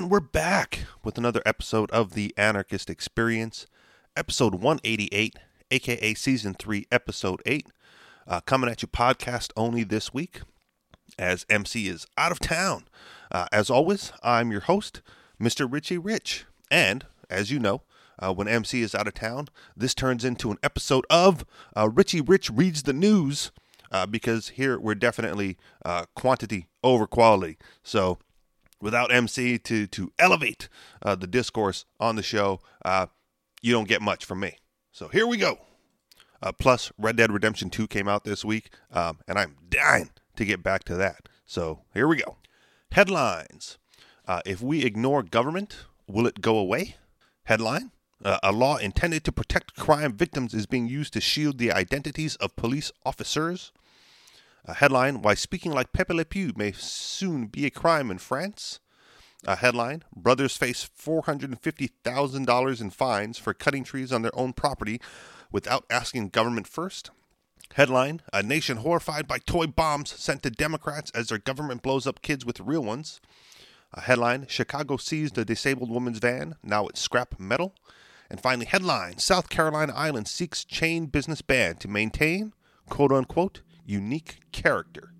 And we're back with another episode of The Anarchist Experience, episode 188, aka season 3, episode 8. Uh, coming at you podcast only this week, as MC is out of town. Uh, as always, I'm your host, Mr. Richie Rich. And, as you know, uh, when MC is out of town, this turns into an episode of uh, Richie Rich Reads the News, uh, because here we're definitely uh, quantity over quality. So, without MC to to elevate uh, the discourse on the show, uh, you don't get much from me. So here we go. Uh, plus, Red Dead Redemption 2 came out this week, um, and I'm dying to get back to that. So here we go. Headlines uh, If we ignore government, will it go away? Headline uh, A law intended to protect crime victims is being used to shield the identities of police officers. A headline Why speaking like Pepe Le Pew may soon be a crime in France. A headline Brothers face $450,000 in fines for cutting trees on their own property without asking government first. Headline A nation horrified by toy bombs sent to Democrats as their government blows up kids with real ones. A headline Chicago seized a disabled woman's van, now it's scrap metal. And finally, headline South Carolina Island seeks chain business ban to maintain, quote unquote, unique character.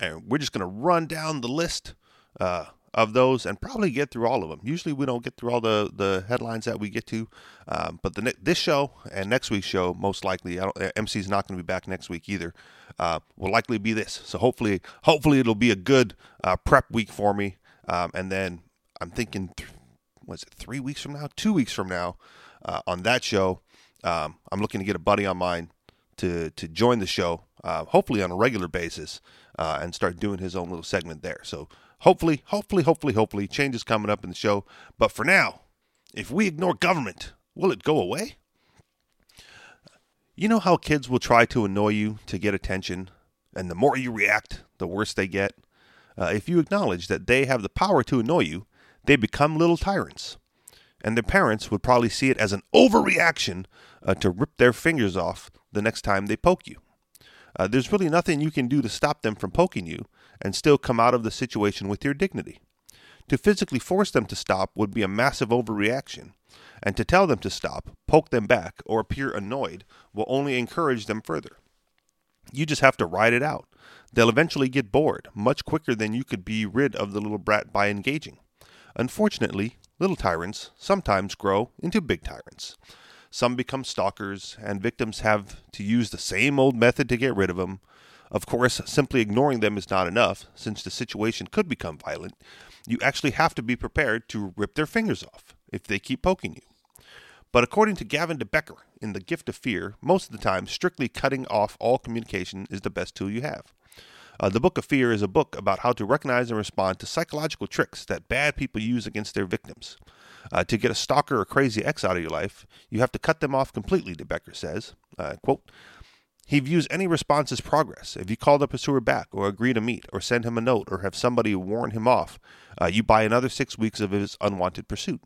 And we're just going to run down the list uh, of those and probably get through all of them. Usually we don't get through all the, the headlines that we get to, um, but the this show and next week's show most likely I don't, MC's not going to be back next week either. Uh, will likely be this. So hopefully hopefully it'll be a good uh, prep week for me. Um, and then I'm thinking, th- was it three weeks from now, two weeks from now, uh, on that show, um, I'm looking to get a buddy on mine to to join the show, uh, hopefully on a regular basis, uh, and start doing his own little segment there. So hopefully, hopefully, hopefully, hopefully, change is coming up in the show. But for now, if we ignore government, will it go away? You know how kids will try to annoy you to get attention, and the more you react, the worse they get. Uh, if you acknowledge that they have the power to annoy you, they become little tyrants. And their parents would probably see it as an overreaction uh, to rip their fingers off the next time they poke you. Uh, there's really nothing you can do to stop them from poking you and still come out of the situation with your dignity. To physically force them to stop would be a massive overreaction, and to tell them to stop, poke them back, or appear annoyed will only encourage them further. You just have to ride it out. They'll eventually get bored, much quicker than you could be rid of the little brat by engaging. Unfortunately, little tyrants sometimes grow into big tyrants. Some become stalkers, and victims have to use the same old method to get rid of them. Of course, simply ignoring them is not enough, since the situation could become violent. You actually have to be prepared to rip their fingers off if they keep poking you. But according to Gavin de Becker in The Gift of Fear, most of the time, strictly cutting off all communication is the best tool you have. Uh, the Book of Fear is a book about how to recognize and respond to psychological tricks that bad people use against their victims. Uh, to get a stalker or crazy ex out of your life, you have to cut them off completely, De Becker says. Uh, quote, he views any response as progress. If you call the pursuer back, or agree to meet, or send him a note, or have somebody warn him off, uh, you buy another six weeks of his unwanted pursuit.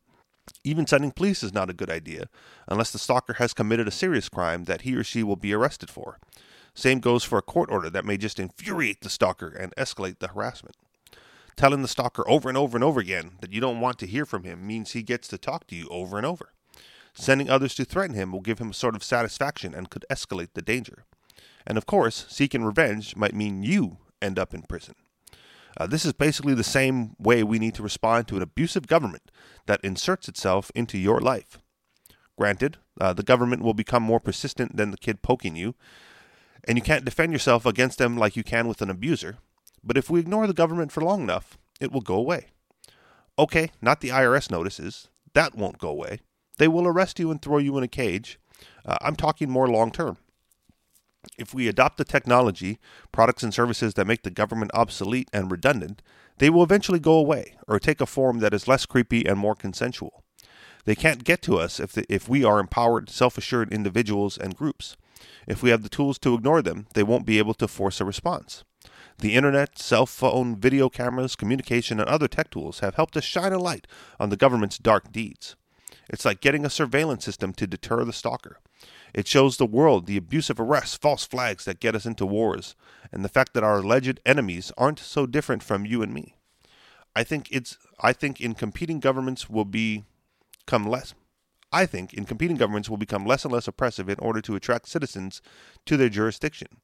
Even sending police is not a good idea, unless the stalker has committed a serious crime that he or she will be arrested for. Same goes for a court order that may just infuriate the stalker and escalate the harassment. Telling the stalker over and over and over again that you don't want to hear from him means he gets to talk to you over and over. Sending others to threaten him will give him a sort of satisfaction and could escalate the danger. And of course, seeking revenge might mean you end up in prison. Uh, this is basically the same way we need to respond to an abusive government that inserts itself into your life. Granted, uh, the government will become more persistent than the kid poking you, and you can't defend yourself against them like you can with an abuser. But if we ignore the government for long enough, it will go away. Okay, not the IRS notices. That won't go away. They will arrest you and throw you in a cage. Uh, I'm talking more long term. If we adopt the technology, products, and services that make the government obsolete and redundant, they will eventually go away or take a form that is less creepy and more consensual. They can't get to us if, the, if we are empowered, self assured individuals and groups. If we have the tools to ignore them, they won't be able to force a response. The internet, cell phone, video cameras, communication, and other tech tools have helped us shine a light on the government's dark deeds. It's like getting a surveillance system to deter the stalker. It shows the world the abusive arrests, false flags that get us into wars, and the fact that our alleged enemies aren't so different from you and me. I think it's I think in competing governments will become less. I think in competing governments will become less and less oppressive in order to attract citizens to their jurisdiction.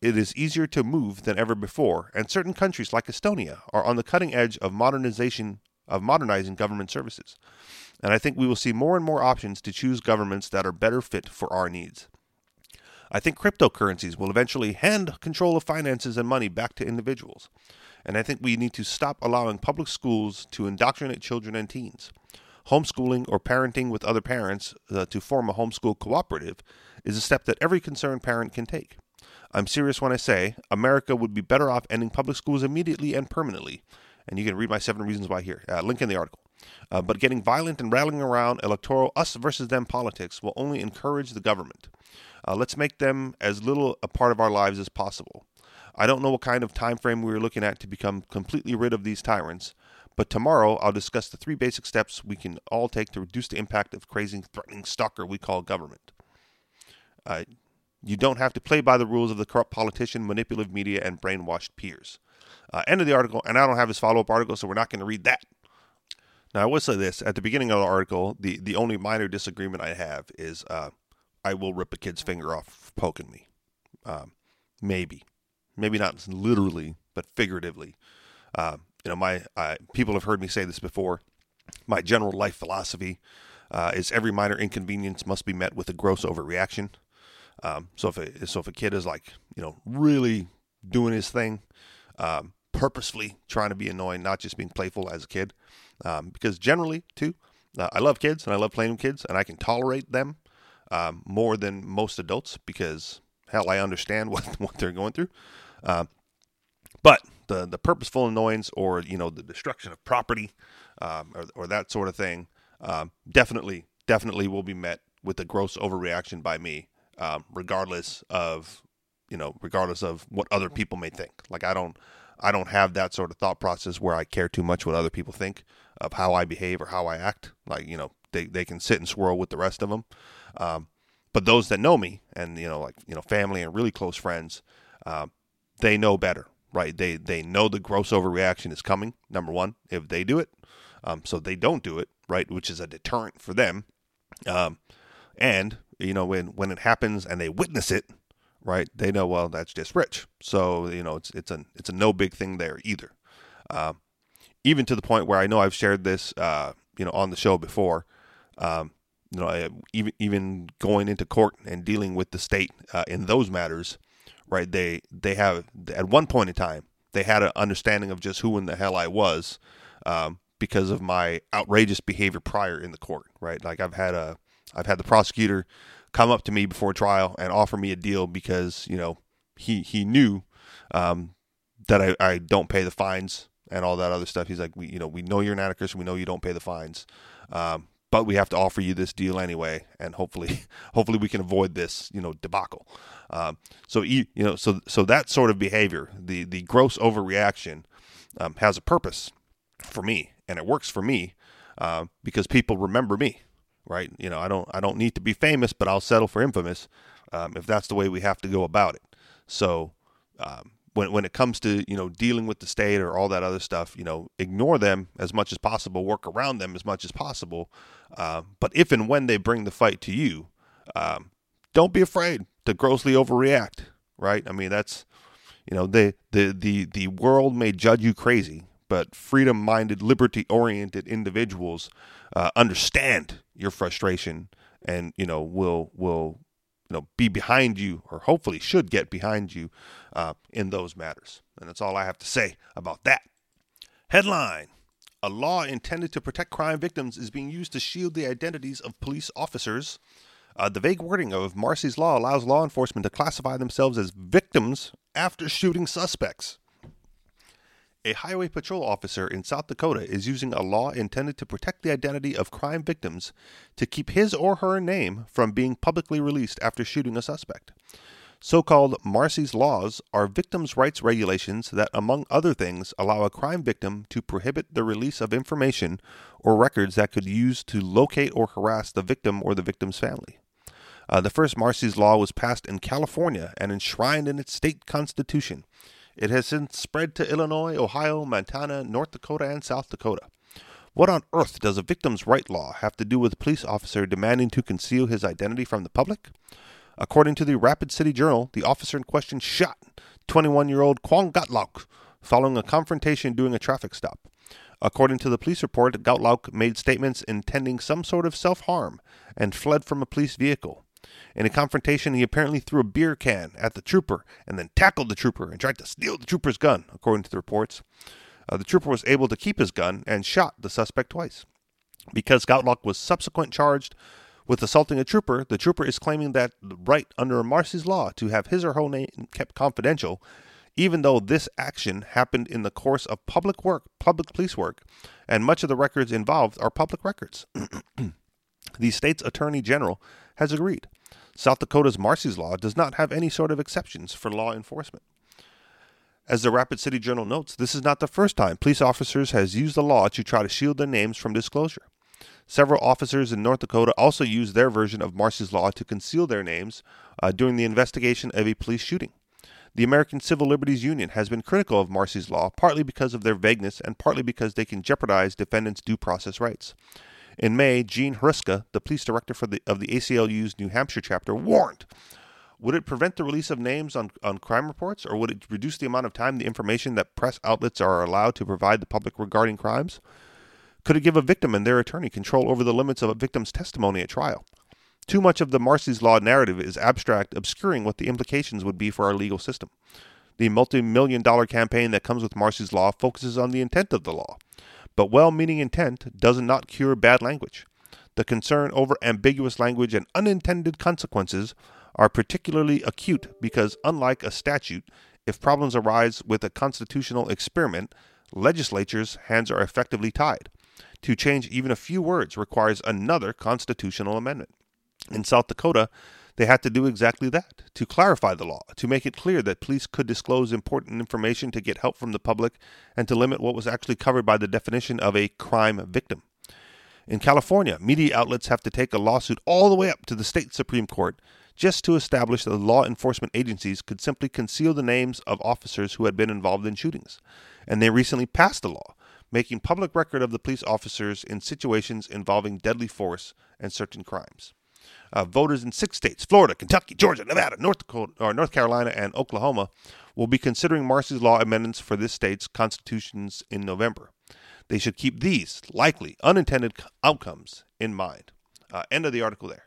It is easier to move than ever before, and certain countries like Estonia are on the cutting edge of modernization of modernizing government services. And I think we will see more and more options to choose governments that are better fit for our needs. I think cryptocurrencies will eventually hand control of finances and money back to individuals. And I think we need to stop allowing public schools to indoctrinate children and teens. Homeschooling or parenting with other parents uh, to form a homeschool cooperative is a step that every concerned parent can take. I'm serious when I say America would be better off ending public schools immediately and permanently. And you can read my seven reasons why here. Uh, link in the article. Uh, but getting violent and rallying around electoral us versus them politics will only encourage the government. Uh, let's make them as little a part of our lives as possible. I don't know what kind of time frame we are looking at to become completely rid of these tyrants, but tomorrow I'll discuss the three basic steps we can all take to reduce the impact of crazy, threatening stalker we call government. Uh, you don't have to play by the rules of the corrupt politician, manipulative media, and brainwashed peers. Uh, end of the article, and I don't have his follow up article, so we're not going to read that. Now, I will say this at the beginning of the article, the, the only minor disagreement I have is uh, I will rip a kid's finger off poking me. Um, maybe, maybe not literally, but figuratively. Uh, you know, my people have heard me say this before. My general life philosophy uh, is every minor inconvenience must be met with a gross overreaction. Um, so if a, so if a kid is like you know really doing his thing, um, purposefully trying to be annoying, not just being playful as a kid, um, because generally too, uh, I love kids and I love playing with kids and I can tolerate them um, more than most adults because hell, I understand what what they're going through. Uh, but the the purposeful annoyance or you know the destruction of property um, or, or that sort of thing um, definitely definitely will be met with a gross overreaction by me, um, regardless of you know regardless of what other people may think. Like I don't I don't have that sort of thought process where I care too much what other people think of how I behave or how I act. Like you know they they can sit and swirl with the rest of them. Um, but those that know me and you know like you know family and really close friends, uh, they know better, right? They they know the gross overreaction is coming. Number one, if they do it, um, so they don't do it, right? Which is a deterrent for them. Um, and you know when when it happens and they witness it, right? They know well that's just rich. So you know it's it's a it's a no big thing there either. Uh, even to the point where I know I've shared this, uh, you know, on the show before. Um, you know, even even going into court and dealing with the state uh, in those matters, right? They they have at one point in time they had an understanding of just who in the hell I was um, because of my outrageous behavior prior in the court, right? Like I've had a I've had the prosecutor come up to me before trial and offer me a deal because you know he he knew um, that I, I don't pay the fines and all that other stuff. He's like, we you know we know you're an anarchist, we know you don't pay the fines, um, but we have to offer you this deal anyway, and hopefully, hopefully we can avoid this, you know, debacle. Um, so you know, so so that sort of behavior, the the gross overreaction, um, has a purpose for me, and it works for me uh, because people remember me, right? You know, I don't I don't need to be famous, but I'll settle for infamous um, if that's the way we have to go about it. So um, when when it comes to you know dealing with the state or all that other stuff, you know, ignore them as much as possible, work around them as much as possible. Uh, but if and when they bring the fight to you, um, don't be afraid to grossly overreact. Right? I mean, that's you know the the the the world may judge you crazy, but freedom-minded, liberty-oriented individuals uh, understand your frustration and you know will will you know be behind you or hopefully should get behind you uh, in those matters. And that's all i have to say about that. Headline a law intended to protect crime victims is being used to shield the identities of police officers. Uh, the vague wording of Marsy's law allows law enforcement to classify themselves as victims after shooting suspects a highway patrol officer in South Dakota is using a law intended to protect the identity of crime victims to keep his or her name from being publicly released after shooting a suspect. So called Marsy's laws are victims' rights regulations that, among other things, allow a crime victim to prohibit the release of information or records that could use to locate or harass the victim or the victim's family. Uh, the first Marsy's law was passed in California and enshrined in its state constitution. It has since spread to Illinois, Ohio, Montana, North Dakota, and South Dakota. What on earth does a victim's right law have to do with a police officer demanding to conceal his identity from the public? According to the Rapid City Journal, the officer in question shot 21 year old Kwong Gatlauk following a confrontation during a traffic stop. According to the police report, Gatlauk made statements intending some sort of self harm and fled from a police vehicle. In a confrontation, he apparently threw a beer can at the trooper and then tackled the trooper and tried to steal the trooper's gun, according to the reports. Uh, the trooper was able to keep his gun and shot the suspect twice. Because Gatlauk was subsequently charged with assaulting a trooper, the trooper is claiming that the right under Marsy's law to have his or her name kept confidential, even though this action happened in the course of public work, public police work, and much of the records involved are public records. the state's attorney general has agreed. South Dakota's Marsy's law does not have any sort of exceptions for law enforcement. As the Rapid City Journal notes, this is not the first time police officers has used the law to try to shield their names from disclosure. Several officers in North Dakota also used their version of Marsy's law to conceal their names uh, during the investigation of a police shooting. The American Civil Liberties Union has been critical of Marsy's law, partly because of their vagueness and partly because they can jeopardize defendants' due process rights. In May, Jeanne Hruska, the police director for the, of the ACLU's New Hampshire chapter, warned Would it prevent the release of names on, on crime reports, or would it reduce the amount of time the information that press outlets are allowed to provide the public regarding crimes? Could it give a victim and their attorney control over the limits of a victim's testimony at trial? Too much of the Marsy's Law narrative is abstract, obscuring what the implications would be for our legal system. The multi million dollar campaign that comes with Marsy's Law focuses on the intent of the law. But well meaning intent does not cure bad language. The concern over ambiguous language and unintended consequences are particularly acute because, unlike a statute, if problems arise with a constitutional experiment, legislatures' hands are effectively tied. To change even a few words requires another constitutional amendment. In South Dakota, they had to do exactly that to clarify the law, to make it clear that police could disclose important information to get help from the public, and to limit what was actually covered by the definition of a crime victim. In California, media outlets have to take a lawsuit all the way up to the state Supreme Court just to establish that law enforcement agencies could simply conceal the names of officers who had been involved in shootings. And they recently passed a law making public record of the police officers in situations involving deadly force and certain crimes. Uh, voters in six states Florida, Kentucky, Georgia, Nevada, North, Dakota, or North Carolina, and Oklahoma will be considering Marsy's law amendments for this state's constitutions in November. They should keep these likely unintended outcomes in mind. Uh, end of the article there.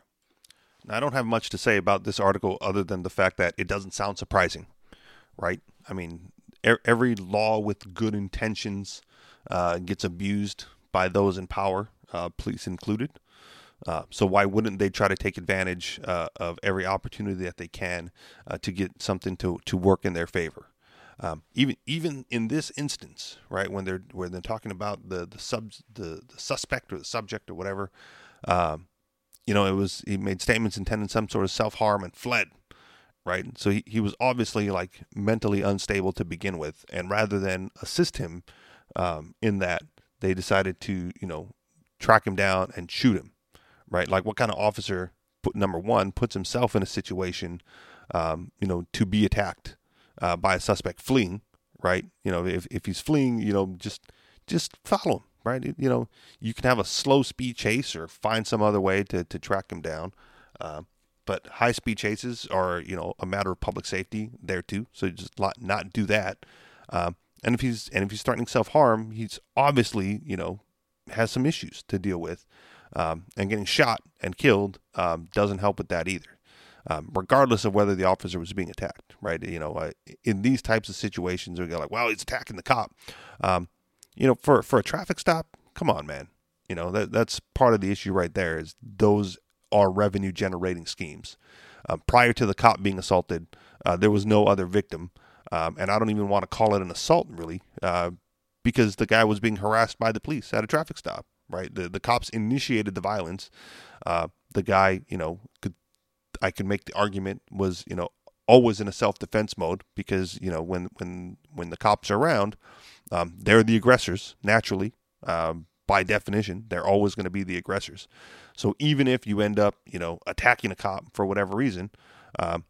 Now, I don't have much to say about this article other than the fact that it doesn't sound surprising, right? I mean, er- every law with good intentions uh, gets abused by those in power, uh, police included. Uh, so why wouldn't they try to take advantage uh, of every opportunity that they can uh, to get something to, to work in their favor? Um, even even in this instance, right when they're when they're talking about the the sub the, the suspect or the subject or whatever, um, you know, it was he made statements intending some sort of self harm and fled, right? So he, he was obviously like mentally unstable to begin with, and rather than assist him um, in that, they decided to you know track him down and shoot him right? Like what kind of officer put number one puts himself in a situation, um, you know, to be attacked uh, by a suspect fleeing, right? You know, if if he's fleeing, you know, just just follow him, right? You know, you can have a slow speed chase or find some other way to to track him down. Uh, but high speed chases are, you know, a matter of public safety there too. So just not not do that. Um, and if he's and if he's threatening self harm, he's obviously, you know, has some issues to deal with. Um, and getting shot and killed um, doesn't help with that either. Um, regardless of whether the officer was being attacked, right? You know, uh, in these types of situations, we go like, "Well, he's attacking the cop." Um, you know, for for a traffic stop, come on, man. You know that that's part of the issue right there. Is those are revenue generating schemes. Uh, prior to the cop being assaulted, uh, there was no other victim, um, and I don't even want to call it an assault really, uh, because the guy was being harassed by the police at a traffic stop right? The the cops initiated the violence. Uh, the guy, you know, could I could make the argument was you know always in a self defense mode because you know when when when the cops are around, um, they're the aggressors naturally. Um, by definition, they're always going to be the aggressors. So even if you end up, you know, attacking a cop for whatever reason, um,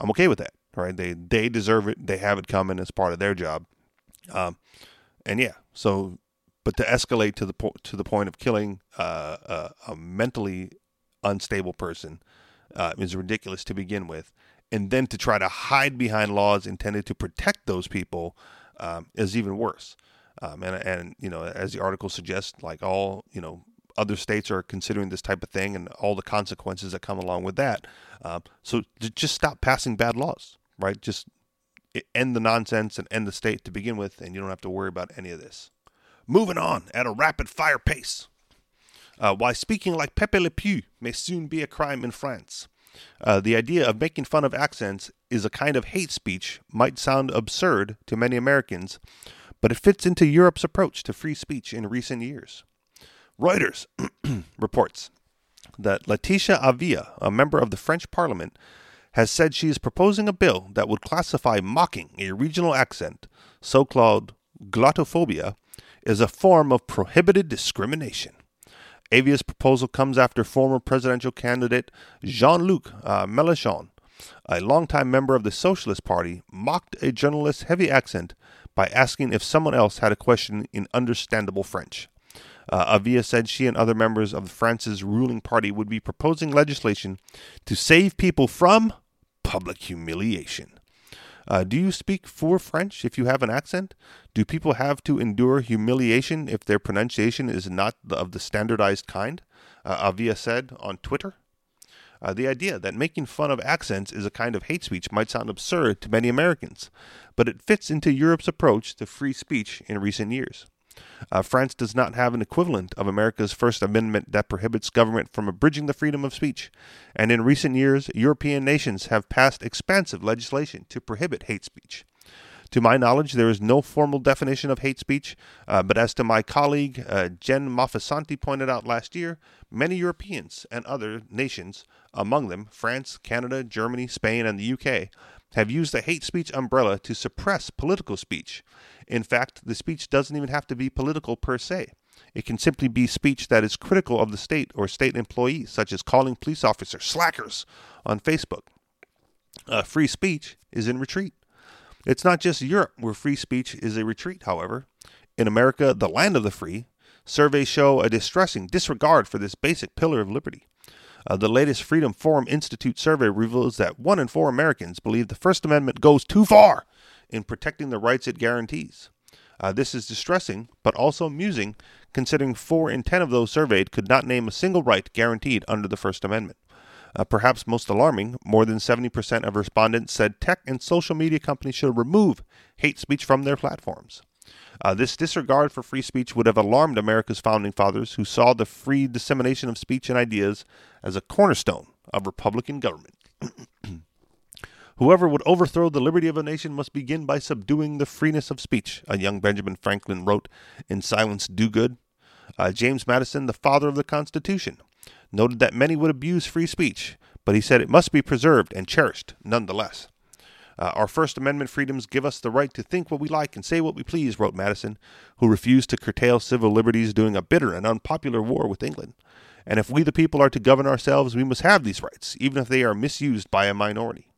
I'm okay with that, right? They they deserve it. They have it coming as part of their job. Um, and yeah, so but to escalate to the po- to the point of killing uh, uh, a mentally unstable person uh, is ridiculous to begin with, and then to try to hide behind laws intended to protect those people um, is even worse. Um, and and you know, as the article suggests, like all you know, other states are considering this type of thing and all the consequences that come along with that. Um, so just stop passing bad laws, right? Just end the nonsense and end the state to begin with, and you don't have to worry about any of this. Moving on at a rapid fire pace. Uh, why speaking like Pepe Le Pew may soon be a crime in France. Uh, the idea of making fun of accents is a kind of hate speech might sound absurd to many Americans, but it fits into Europe's approach to free speech in recent years. Reuters reports that Laetitia Avia, a member of the French parliament, has said she is proposing a bill that would classify mocking a regional accent, so called glottophobia, as a form of prohibited discrimination. Avia's proposal comes after former presidential candidate Jean Luc uh, Mélenchon, a longtime member of the Socialist Party, mocked a journalist's heavy accent by asking if someone else had a question in understandable French. Uh, Avia said she and other members of France's ruling party would be proposing legislation to save people from public humiliation. Uh, do you speak for French if you have an accent? Do people have to endure humiliation if their pronunciation is not of the standardized kind? Uh, Avia said on Twitter. Uh, the idea that making fun of accents is a kind of hate speech might sound absurd to many Americans, but it fits into Europe's approach to free speech in recent years. Uh, France does not have an equivalent of America's First Amendment that prohibits government from abridging the freedom of speech, and in recent years, European nations have passed expansive legislation to prohibit hate speech. To my knowledge, there is no formal definition of hate speech, uh, but as to my colleague uh, Jen Mofasanti pointed out last year, many Europeans and other nations, among them France, Canada, Germany, Spain, and the UK, have used the hate speech umbrella to suppress political speech. In fact, the speech doesn't even have to be political per se. It can simply be speech that is critical of the state or state employees, such as calling police officers slackers on Facebook. Uh, free speech is in retreat. It's not just Europe where free speech is a retreat, however. In America, the land of the free, surveys show a distressing disregard for this basic pillar of liberty. Uh, the latest Freedom Forum Institute survey reveals that one in four Americans believe the First Amendment goes too far in protecting the rights it guarantees. Uh, this is distressing, but also amusing, considering four in ten of those surveyed could not name a single right guaranteed under the First Amendment. Uh, perhaps most alarming, more than 70% of respondents said tech and social media companies should remove hate speech from their platforms. Uh, this disregard for free speech would have alarmed America's founding fathers, who saw the free dissemination of speech and ideas as a cornerstone of Republican government. Whoever would overthrow the liberty of a nation must begin by subduing the freeness of speech, a young Benjamin Franklin wrote in Silence Dogood. Uh, James Madison, the father of the Constitution, noted that many would abuse free speech, but he said it must be preserved and cherished nonetheless. Uh, our First Amendment freedoms give us the right to think what we like and say what we please, wrote Madison, who refused to curtail civil liberties during a bitter and unpopular war with England. And if we the people are to govern ourselves, we must have these rights, even if they are misused by a minority.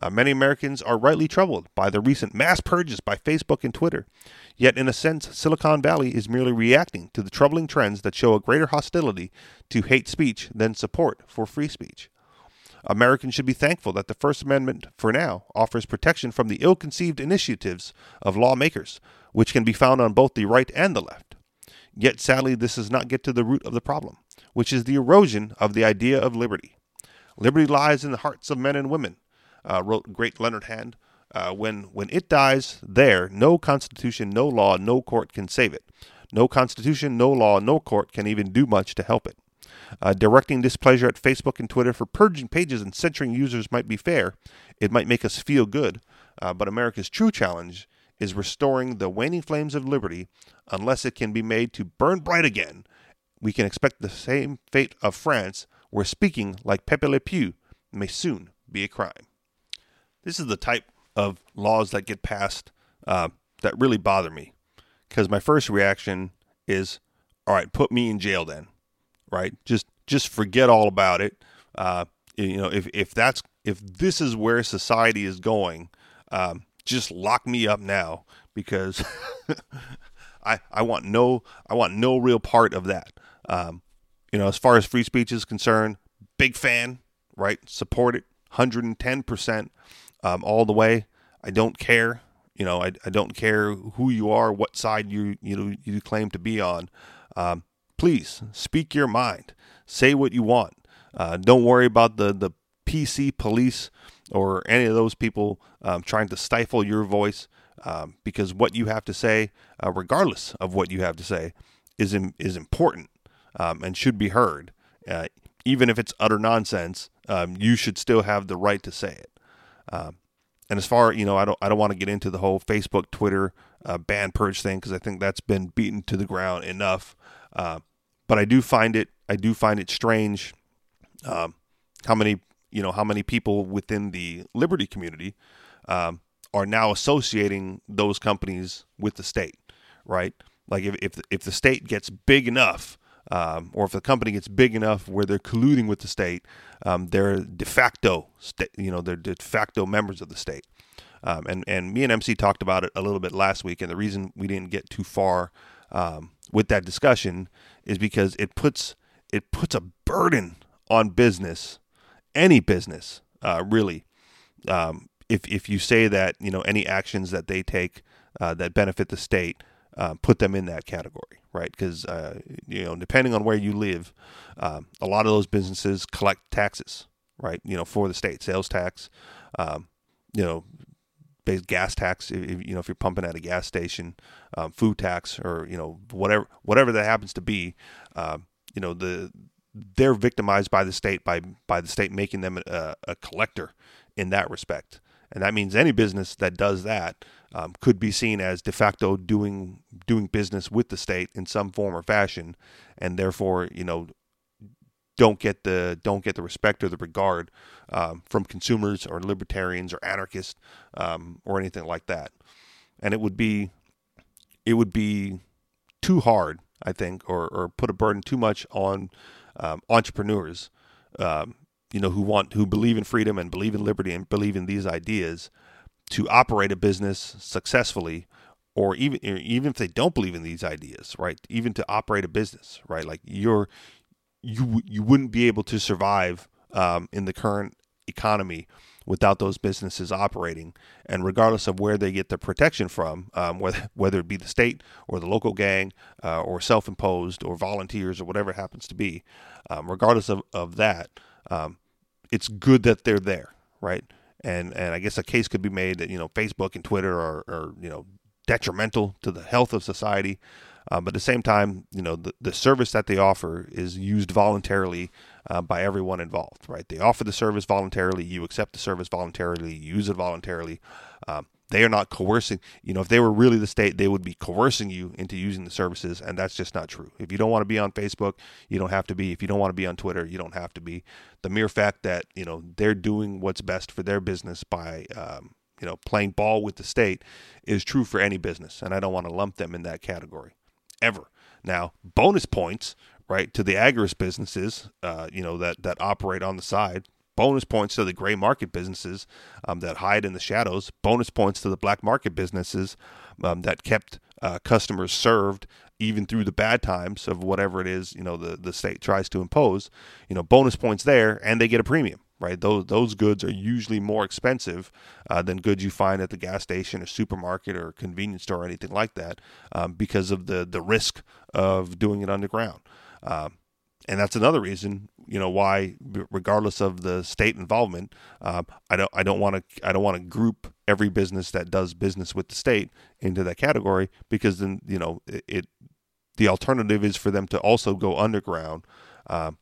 Uh, many Americans are rightly troubled by the recent mass purges by Facebook and Twitter. Yet, in a sense, Silicon Valley is merely reacting to the troubling trends that show a greater hostility to hate speech than support for free speech. Americans should be thankful that the First Amendment, for now, offers protection from the ill conceived initiatives of lawmakers, which can be found on both the right and the left. Yet, sadly, this does not get to the root of the problem, which is the erosion of the idea of liberty. Liberty lies in the hearts of men and women, uh, wrote great Leonard Hand. Uh, when when it dies there, no constitution, no law, no court can save it. No constitution, no law, no court can even do much to help it. Uh, directing displeasure at Facebook and Twitter for purging pages and censoring users might be fair. It might make us feel good. Uh, but America's true challenge is restoring the waning flames of liberty unless it can be made to burn bright again. We can expect the same fate of France, where speaking like Pepe Le Pew may soon be a crime. This is the type of laws that get passed uh, that really bother me. Because my first reaction is, all right, put me in jail then, right? Just just forget all about it. Uh, you know, if if that's if this is where society is going, um, just lock me up now because I I want no I want no real part of that. Um, you know, as far as free speech is concerned, big fan, right? Support it, hundred and ten percent, um, all the way. I don't care. You know, I, I don't care who you are, what side you you know you claim to be on. Um, please speak your mind. Say what you want. Uh, don't worry about the the PC police or any of those people um, trying to stifle your voice um, because what you have to say, uh, regardless of what you have to say, is in, is important um, and should be heard. Uh, even if it's utter nonsense, um, you should still have the right to say it. Um, and as far you know, I don't I don't want to get into the whole Facebook, Twitter uh, ban purge thing because I think that's been beaten to the ground enough. Uh, but I do find it I do find it strange um, how many you know how many people within the liberty community um, are now associating those companies with the state, right? Like if if if the state gets big enough, um, or if the company gets big enough where they're colluding with the state, um, they're de facto, sta- you know, they're de facto members of the state. Um, and and me and MC talked about it a little bit last week, and the reason we didn't get too far um, with that discussion is because it puts it puts a burden on business, any business, uh, really. Um, if if you say that you know any actions that they take uh, that benefit the state, uh, put them in that category, right? Because uh, you know depending on where you live, um, a lot of those businesses collect taxes, right? You know for the state, sales tax, um, you know based gas tax if, you know if you're pumping at a gas station um, food tax or you know whatever whatever that happens to be um, you know the they're victimized by the state by by the state making them a, a collector in that respect and that means any business that does that um, could be seen as de facto doing doing business with the state in some form or fashion, and therefore, you know, don't get the don't get the respect or the regard um, from consumers or libertarians or anarchists um, or anything like that. And it would be it would be too hard, I think, or or put a burden too much on um, entrepreneurs um, you know, who want who believe in freedom and believe in liberty and believe in these ideas to operate a business successfully or even even if they don't believe in these ideas, right? Even to operate a business, right? Like you're you you wouldn't be able to survive um, in the current economy without those businesses operating. And regardless of where they get the protection from, um, whether whether it be the state or the local gang uh, or self-imposed or volunteers or whatever it happens to be, um, regardless of, of that, um, it's good that they're there, right? And and I guess a case could be made that you know Facebook and Twitter are, are you know detrimental to the health of society. Uh, but at the same time, you know, the, the service that they offer is used voluntarily uh, by everyone involved, right? They offer the service voluntarily. You accept the service voluntarily. You use it voluntarily. Um, they are not coercing. You know, if they were really the state, they would be coercing you into using the services, and that's just not true. If you don't want to be on Facebook, you don't have to be. If you don't want to be on Twitter, you don't have to be. The mere fact that you know they're doing what's best for their business by um, you know playing ball with the state is true for any business, and I don't want to lump them in that category ever. Now, bonus points, right, to the agorist businesses, uh, you know that that operate on the side bonus points to the gray market businesses um, that hide in the shadows, bonus points to the black market businesses um, that kept uh, customers served even through the bad times of whatever it is you know the, the state tries to impose you know bonus points there and they get a premium right? Those those goods are usually more expensive uh, than goods you find at the gas station or supermarket or convenience store or anything like that um, because of the the risk of doing it underground. Um, and that's another reason you know why regardless of the state involvement um, i don't i don't want to i don't want to group every business that does business with the state into that category because then you know it, it the alternative is for them to also go underground um,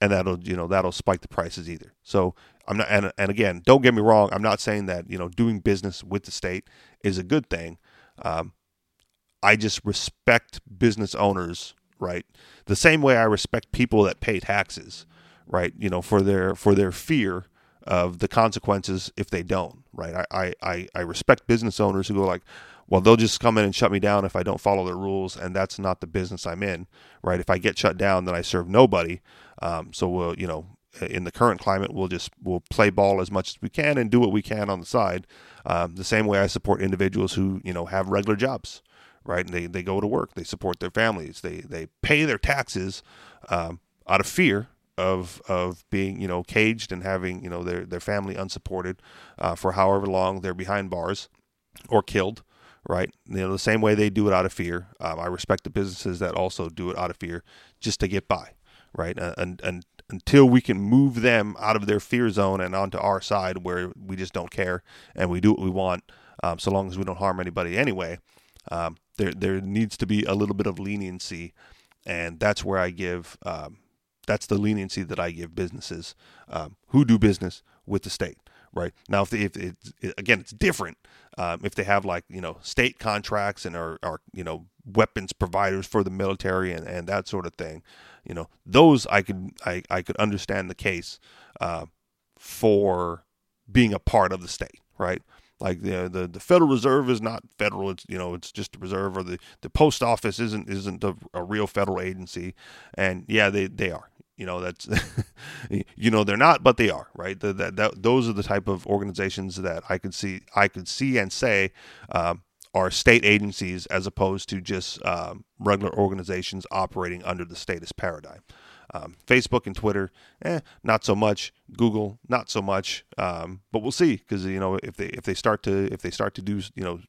and that'll you know that'll spike the prices either so i'm not and, and again don't get me wrong i'm not saying that you know doing business with the state is a good thing um, i just respect business owners right? The same way I respect people that pay taxes, right? You know, for their for their fear of the consequences if they don't, right? I I I respect business owners who go like, well, they'll just come in and shut me down if I don't follow their rules, and that's not the business I'm in, right? If I get shut down, then I serve nobody. Um, so we'll, you know, in the current climate, we'll just we'll play ball as much as we can and do what we can on the side. Um, the same way I support individuals who you know have regular jobs, right? And they they go to work, they support their families, they they pay their taxes um, out of fear of of being you know caged and having you know their their family unsupported uh, for however long they're behind bars or killed right? You know the same way they do it out of fear. Um, i respect the businesses that also do it out of fear just to get by right? And, and until we can move them out of their fear zone and onto our side where we just don't care and we do what we want um, so long as we don't harm anybody anyway um, there there needs to be a little bit of leniency. And that's where i give um, that's the leniency that I give businesses um, who do business with the state. Right now, if, they, if it's again, it's different um, if they have like you know state contracts and are, are you know weapons providers for the military and, and that sort of thing. You know, those I could I, I could understand the case uh, for being a part of the state, right? Like the, the the Federal Reserve is not federal. It's you know it's just a reserve, or the, the post office isn't isn't a, a real federal agency. And yeah, they they are. You know that's you know they're not, but they are right. That those are the type of organizations that I could see I could see and say um, are state agencies as opposed to just um, regular organizations operating under the status paradigm. Um, Facebook and Twitter, eh, not so much. Google, not so much. Um, but we'll see because you know if they if they start to if they start to do you know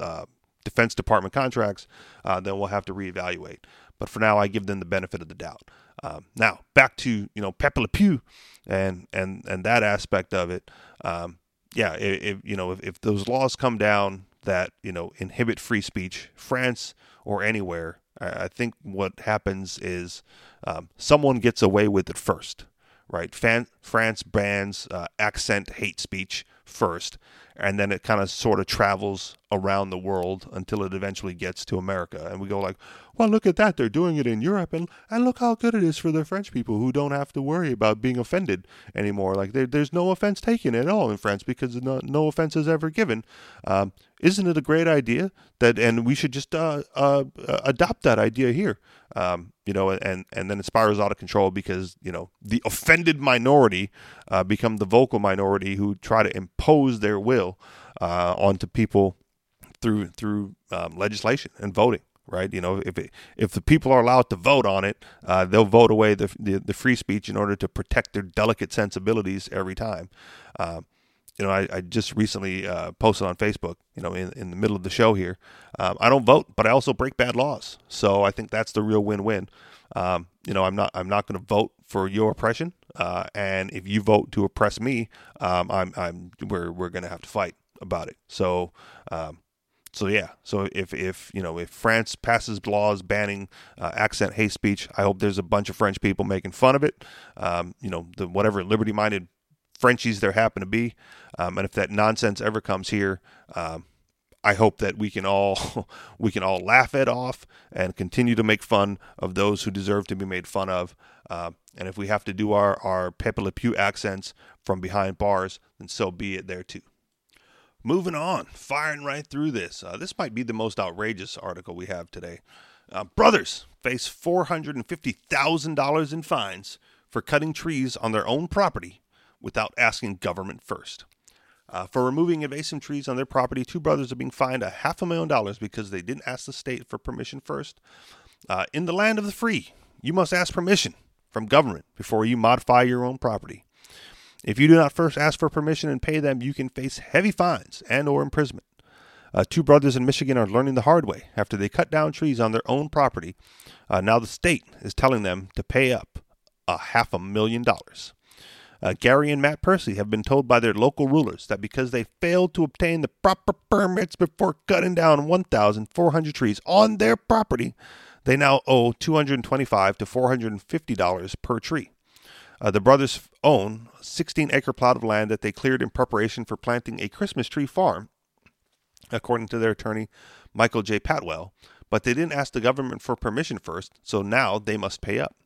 uh, Defense Department contracts, uh, then we'll have to reevaluate. But for now, I give them the benefit of the doubt. Um, now back to you know Pepe Le Pew and and and that aspect of it. Um, yeah, if, you know if, if those laws come down that you know inhibit free speech, France or anywhere, I, I think what happens is um, someone gets away with it first, right? Fan, France bans uh, accent hate speech first, and then it kind of sort of travels around the world until it eventually gets to America. And we go like, well, look at that. They're doing it in Europe. And, and look how good it is for the French people who don't have to worry about being offended anymore. Like there, there's no offense taken at all in France because no, no offense is ever given. Um, isn't it a great idea that, and we should just uh, uh, adopt that idea here. Um, you know, and, and then it spirals out of control because, you know, the offended minority uh, become the vocal minority who try to impose their will uh, onto people through through um, legislation and voting. Right, you know, if it, if the people are allowed to vote on it, uh, they'll vote away the, the, the free speech in order to protect their delicate sensibilities every time. Uh, you know, I, I just recently uh, posted on Facebook, you know, in, in the middle of the show here. Um, I don't vote, but I also break bad laws. So I think that's the real win-win. Um, you know, I'm not I'm not going to vote for your oppression, uh, and if you vote to oppress me, um, I'm I'm we're we're going to have to fight about it. So um, so yeah, so if if you know if France passes laws banning uh, accent hate speech, I hope there's a bunch of French people making fun of it. Um, you know, the whatever liberty-minded Frenchies there happen to be, um, and if that nonsense ever comes here, um, I hope that we can all we can all laugh it off and continue to make fun of those who deserve to be made fun of. Uh, and if we have to do our our Pepe Le Pew accents from behind bars, then so be it there too. Moving on, firing right through this. Uh, this might be the most outrageous article we have today. Uh, brothers face $450,000 in fines for cutting trees on their own property without asking government first. Uh, for removing invasive trees on their property, two brothers are being fined a half a million dollars because they didn't ask the state for permission first. Uh, in the land of the free, you must ask permission from government before you modify your own property. If you do not first ask for permission and pay them, you can face heavy fines and or imprisonment. Uh, two brothers in Michigan are learning the hard way after they cut down trees on their own property. Uh, now the state is telling them to pay up a half a million dollars. Uh, Gary and Matt Percy have been told by their local rulers that because they failed to obtain the proper permits before cutting down 1,400 trees on their property, they now owe 225 to $450 per tree. Uh, the brothers own a 16 acre plot of land that they cleared in preparation for planting a Christmas tree farm, according to their attorney, Michael J. Pattwell, but they didn't ask the government for permission first, so now they must pay up.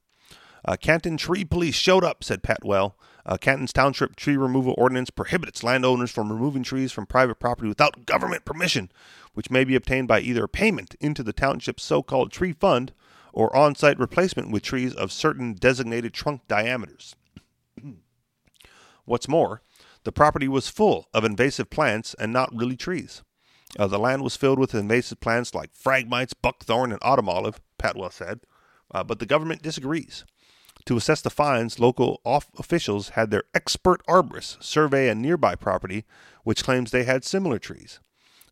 Uh, Canton Tree Police showed up, said Pattwell. Uh, Canton's Township tree removal ordinance prohibits landowners from removing trees from private property without government permission, which may be obtained by either payment into the township's so called tree fund or on site replacement with trees of certain designated trunk diameters. What's more, the property was full of invasive plants and not really trees. Uh, the land was filled with invasive plants like phragmites, buckthorn, and autumn olive, Pattwell said, uh, but the government disagrees. To assess the fines, local off officials had their expert arborists survey a nearby property which claims they had similar trees.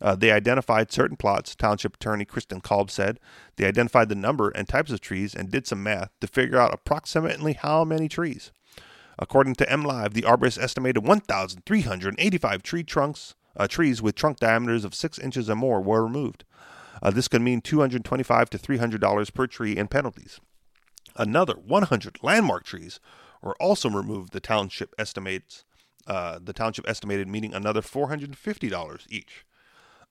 Uh, they identified certain plots, Township Attorney Kristen Kolb said. They identified the number and types of trees and did some math to figure out approximately how many trees. According to MLive, the arborist estimated 1,385 tree trunks, uh, trees with trunk diameters of 6 inches or more were removed. Uh, this could mean 225 to $300 per tree in penalties. Another 100 landmark trees were also removed. The township estimates uh, the township estimated meaning another $450 each.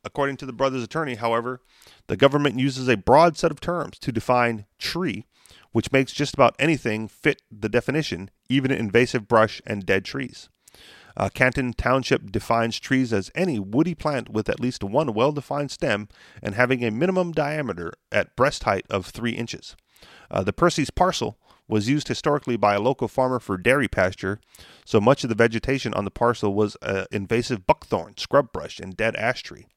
According to the brothers' attorney, however, the government uses a broad set of terms to define tree, which makes just about anything fit the definition, even invasive brush and dead trees. Uh, Canton Township defines trees as any woody plant with at least one well defined stem and having a minimum diameter at breast height of 3 inches. Uh, the Percy's parcel was used historically by a local farmer for dairy pasture, so much of the vegetation on the parcel was uh, invasive buckthorn, scrub brush, and dead ash tree.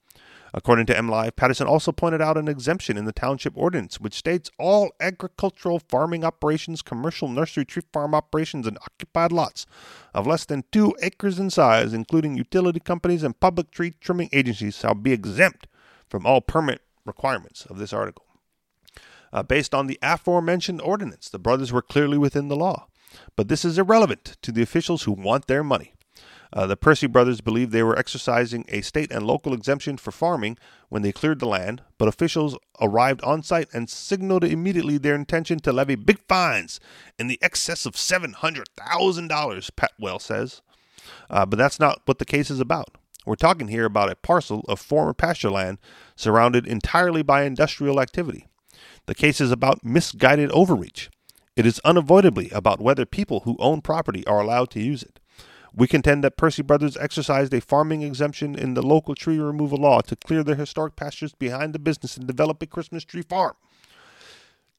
According to MLive, Patterson also pointed out an exemption in the township ordinance, which states all agricultural farming operations, commercial nursery tree farm operations, and occupied lots of less than two acres in size, including utility companies and public tree trimming agencies, shall be exempt from all permit requirements of this article. Uh, based on the aforementioned ordinance, the brothers were clearly within the law. But this is irrelevant to the officials who want their money. Uh, the Percy brothers believed they were exercising a state and local exemption for farming when they cleared the land, but officials arrived on site and signaled immediately their intention to levy big fines in the excess of $700,000, Pattwell says. Uh, but that's not what the case is about. We're talking here about a parcel of former pasture land surrounded entirely by industrial activity. The case is about misguided overreach. It is unavoidably about whether people who own property are allowed to use it. We contend that Percy Brothers exercised a farming exemption in the local tree removal law to clear their historic pastures behind the business and develop a Christmas tree farm.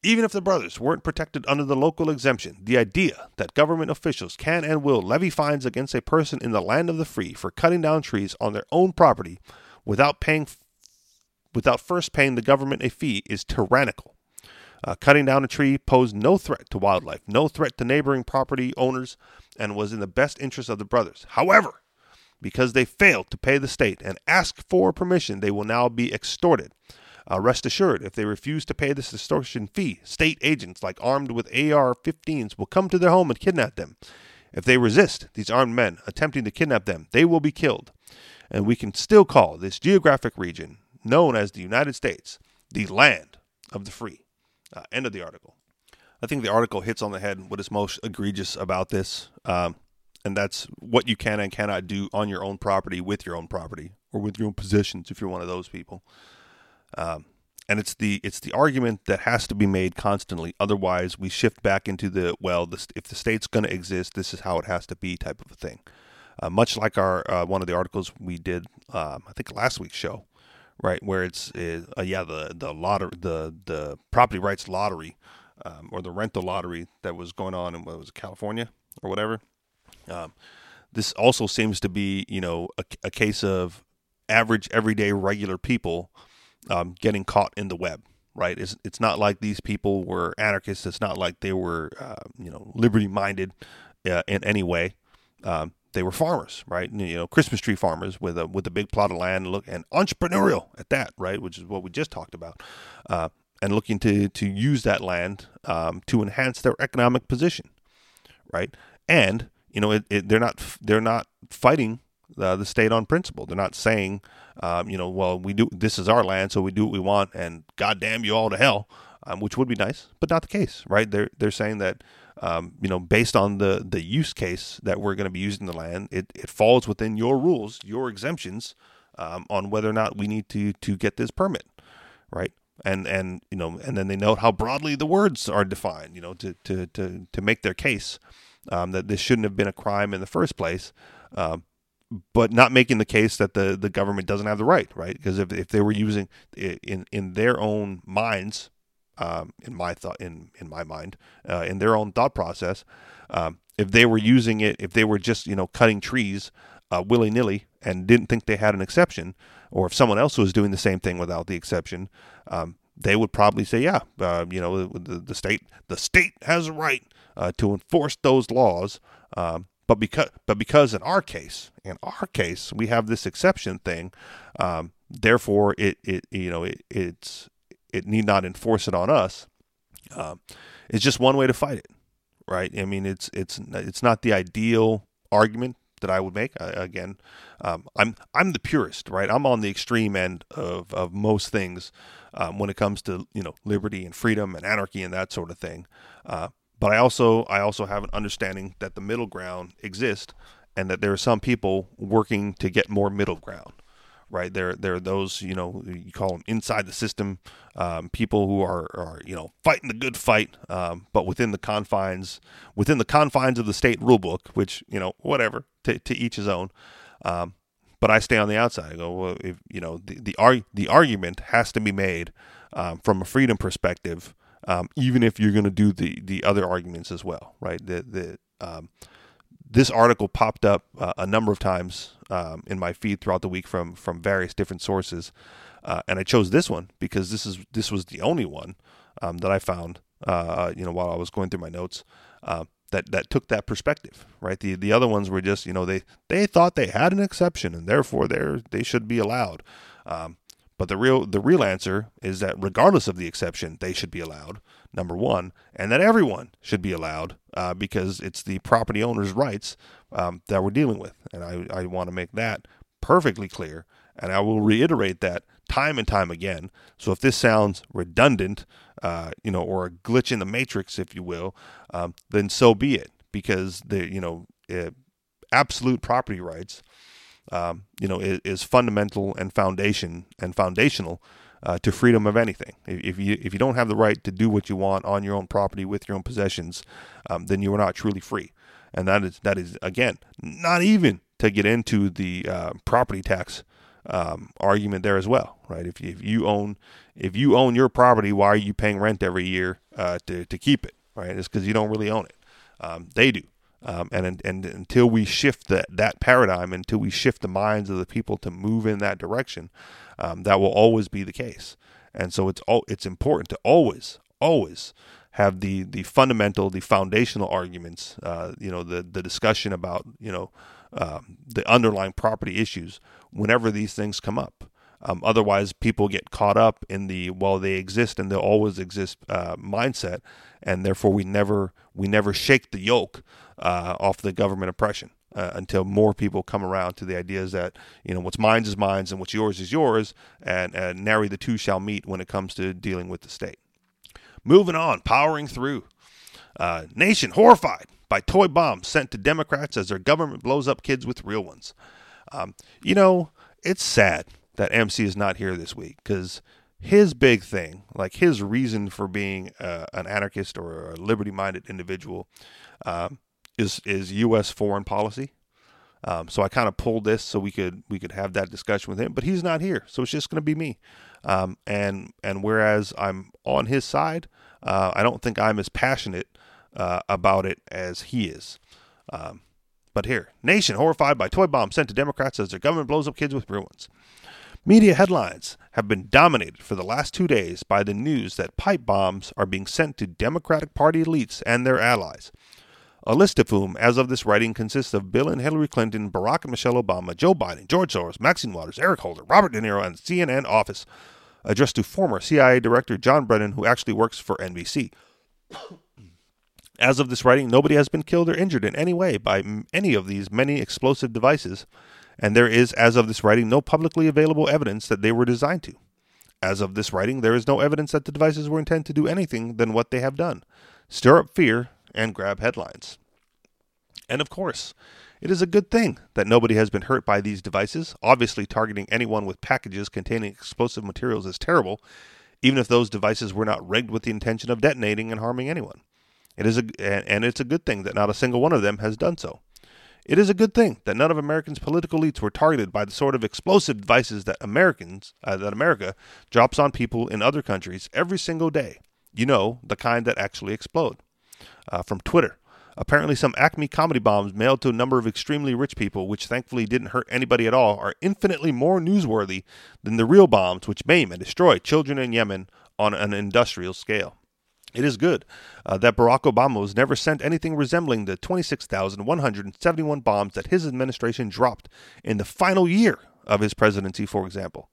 Even if the brothers weren't protected under the local exemption, the idea that government officials can and will levy fines against a person in the land of the free for cutting down trees on their own property without paying without first paying the government a fee is tyrannical. Uh, cutting down a tree posed no threat to wildlife, no threat to neighboring property owners, and was in the best interest of the brothers. However, because they failed to pay the state and ask for permission, they will now be extorted. Uh, rest assured, if they refuse to pay this extortion fee, state agents, like armed with AR 15s, will come to their home and kidnap them. If they resist, these armed men attempting to kidnap them, they will be killed. And we can still call this geographic region, known as the United States, the land of the free. Uh, end of the article. I think the article hits on the head what is most egregious about this, um, and that's what you can and cannot do on your own property with your own property or with your own possessions if you're one of those people. Um, and it's the it's the argument that has to be made constantly. Otherwise, we shift back into the well, this, if the state's going to exist, this is how it has to be type of a thing. Uh, much like our uh, one of the articles we did, um, I think last week's show, right, where it's uh, yeah the the lottery the the property rights lottery um, or the rental lottery that was going on in what was it, California or whatever. Um, this also seems to be, you know, a, a case of average, everyday, regular people um, getting caught in the web. Right? It's it's not like these people were anarchists. It's not like they were, uh, you know, liberty minded uh, in any way. Um, they were farmers, right? You know, Christmas tree farmers with a with a big plot of land, look and entrepreneurial at that, right? Which is what we just talked about. Uh, and looking to to use that land um, to enhance their economic position, right? And you know, it, it, they're not they're not fighting uh, the state on principle. They're not saying, um, you know, well, we do this is our land, so we do what we want, and goddamn you all to hell, um, which would be nice, but not the case, right? They're they're saying that. Um, you know, based on the, the use case that we're going to be using the land, it, it falls within your rules, your exemptions um, on whether or not we need to to get this permit, right? and and you know and then they note how broadly the words are defined you know to to to, to make their case um, that this shouldn't have been a crime in the first place um, but not making the case that the, the government doesn't have the right right because if, if they were using in in their own minds um, in my thought in in my mind uh, in their own thought process um, if they were using it, if they were just you know cutting trees uh, willy nilly and didn't think they had an exception, or if someone else was doing the same thing without the exception, um, they would probably say, yeah, uh, you know, the, the, state the state has a right uh, to enforce those laws. Um, but because but because in our case, in our case, we have this exception thing, um, therefore it it you know it it's it need not enforce it on us. Um, it's just one way to fight it, right? I mean, it's it's it's not the ideal argument that I would make. Uh, again, um, I'm I'm the purist, right? I'm on the extreme end of, of most things um, when it comes to you know liberty and freedom and anarchy and that sort of thing. Uh, but I also I also have an understanding that the middle ground exists, and that there are some people working to get more middle ground right? There, there are those you know you call them inside the system, um, people who are, are you know fighting the good fight, um, but within the confines within the confines of the state rule book, which you know whatever to, to each his own. Um, but I stay on the outside. I go, well, if you know the the, arg- the argument has to be made um, from a freedom perspective, um, even if you're going to do the the other arguments as well, right? The the um, this article popped up uh, a number of times um, in my feed throughout the week from from various different sources, uh, and I chose this one because this is this was the only one um, that I found. Uh, you know, while I was going through my notes, uh, that that took that perspective. Right. The the other ones were just you know they they thought they had an exception and therefore they they should be allowed. Um, but the real the real answer is that regardless of the exception, they should be allowed. Number one, and that everyone should be allowed uh, because it's the property owner's rights um, that we're dealing with, and I I want to make that perfectly clear, and I will reiterate that time and time again. So if this sounds redundant, uh, you know, or a glitch in the matrix, if you will, um, then so be it, because the you know uh, absolute property rights um, you know, is, is, fundamental and foundation and foundational uh, to freedom of anything. If you if you don't have the right to do what you want on your own property with your own possessions, um, then you are not truly free. And that is that is again not even to get into the uh, property tax um, argument there as well, right? If if you own if you own your property, why are you paying rent every year uh, to to keep it? Right? It's because you don't really own it. Um, they do. Um, and and until we shift that that paradigm, until we shift the minds of the people to move in that direction, um, that will always be the case. And so it's it's important to always always have the the fundamental, the foundational arguments. Uh, you know, the the discussion about you know um, the underlying property issues whenever these things come up. Um, otherwise, people get caught up in the well, they exist and they'll always exist uh, mindset, and therefore we never we never shake the yoke uh, off the government oppression. Uh, until more people come around to the ideas that you know what's mine is mine and what's yours is yours, and, and nary the two shall meet when it comes to dealing with the state. Moving on, powering through. Uh, nation horrified by toy bombs sent to Democrats as their government blows up kids with real ones. Um, you know, it's sad that MC is not here this week because his big thing, like his reason for being uh, an anarchist or a liberty-minded individual, um, is is U.S. foreign policy. Um, so I kind of pulled this so we could we could have that discussion with him, but he's not here, so it's just going to be me. Um, and and whereas I'm on his side, uh, I don't think I'm as passionate uh, about it as he is. Um, but here, nation horrified by toy bombs sent to Democrats as their government blows up kids with ruins. Media headlines have been dominated for the last two days by the news that pipe bombs are being sent to Democratic Party elites and their allies a list of whom, as of this writing, consists of Bill and Hillary Clinton, Barack and Michelle Obama, Joe Biden, George Soros, Maxine Waters, Eric Holder, Robert De Niro, and CNN office, addressed to former CIA Director John Brennan, who actually works for NBC. As of this writing, nobody has been killed or injured in any way by any of these many explosive devices, and there is, as of this writing, no publicly available evidence that they were designed to. As of this writing, there is no evidence that the devices were intended to do anything than what they have done stir up fear and grab headlines. And of course, it is a good thing that nobody has been hurt by these devices. Obviously, targeting anyone with packages containing explosive materials is terrible, even if those devices were not rigged with the intention of detonating and harming anyone. It is a, and it's a good thing that not a single one of them has done so. It is a good thing that none of Americans' political elites were targeted by the sort of explosive devices that Americans, uh, that America drops on people in other countries every single day. You know, the kind that actually explode uh, from Twitter. Apparently, some Acme comedy bombs mailed to a number of extremely rich people, which thankfully didn't hurt anybody at all, are infinitely more newsworthy than the real bombs which maim and destroy children in Yemen on an industrial scale. It is good uh, that Barack Obama was never sent anything resembling the 26,171 bombs that his administration dropped in the final year of his presidency, for example.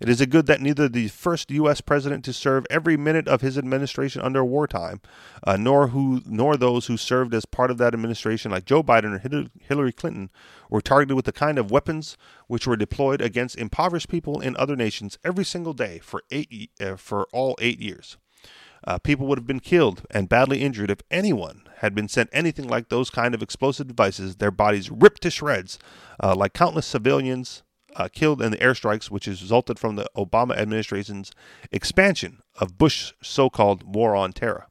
It is a good that neither the first U.S. president to serve every minute of his administration under wartime, uh, nor who nor those who served as part of that administration, like Joe Biden or Hillary Clinton, were targeted with the kind of weapons which were deployed against impoverished people in other nations every single day for eight uh, for all eight years. Uh, people would have been killed and badly injured if anyone had been sent anything like those kind of explosive devices, their bodies ripped to shreds, uh, like countless civilians uh, killed in the airstrikes, which has resulted from the Obama administration's expansion of Bush's so called war on terror.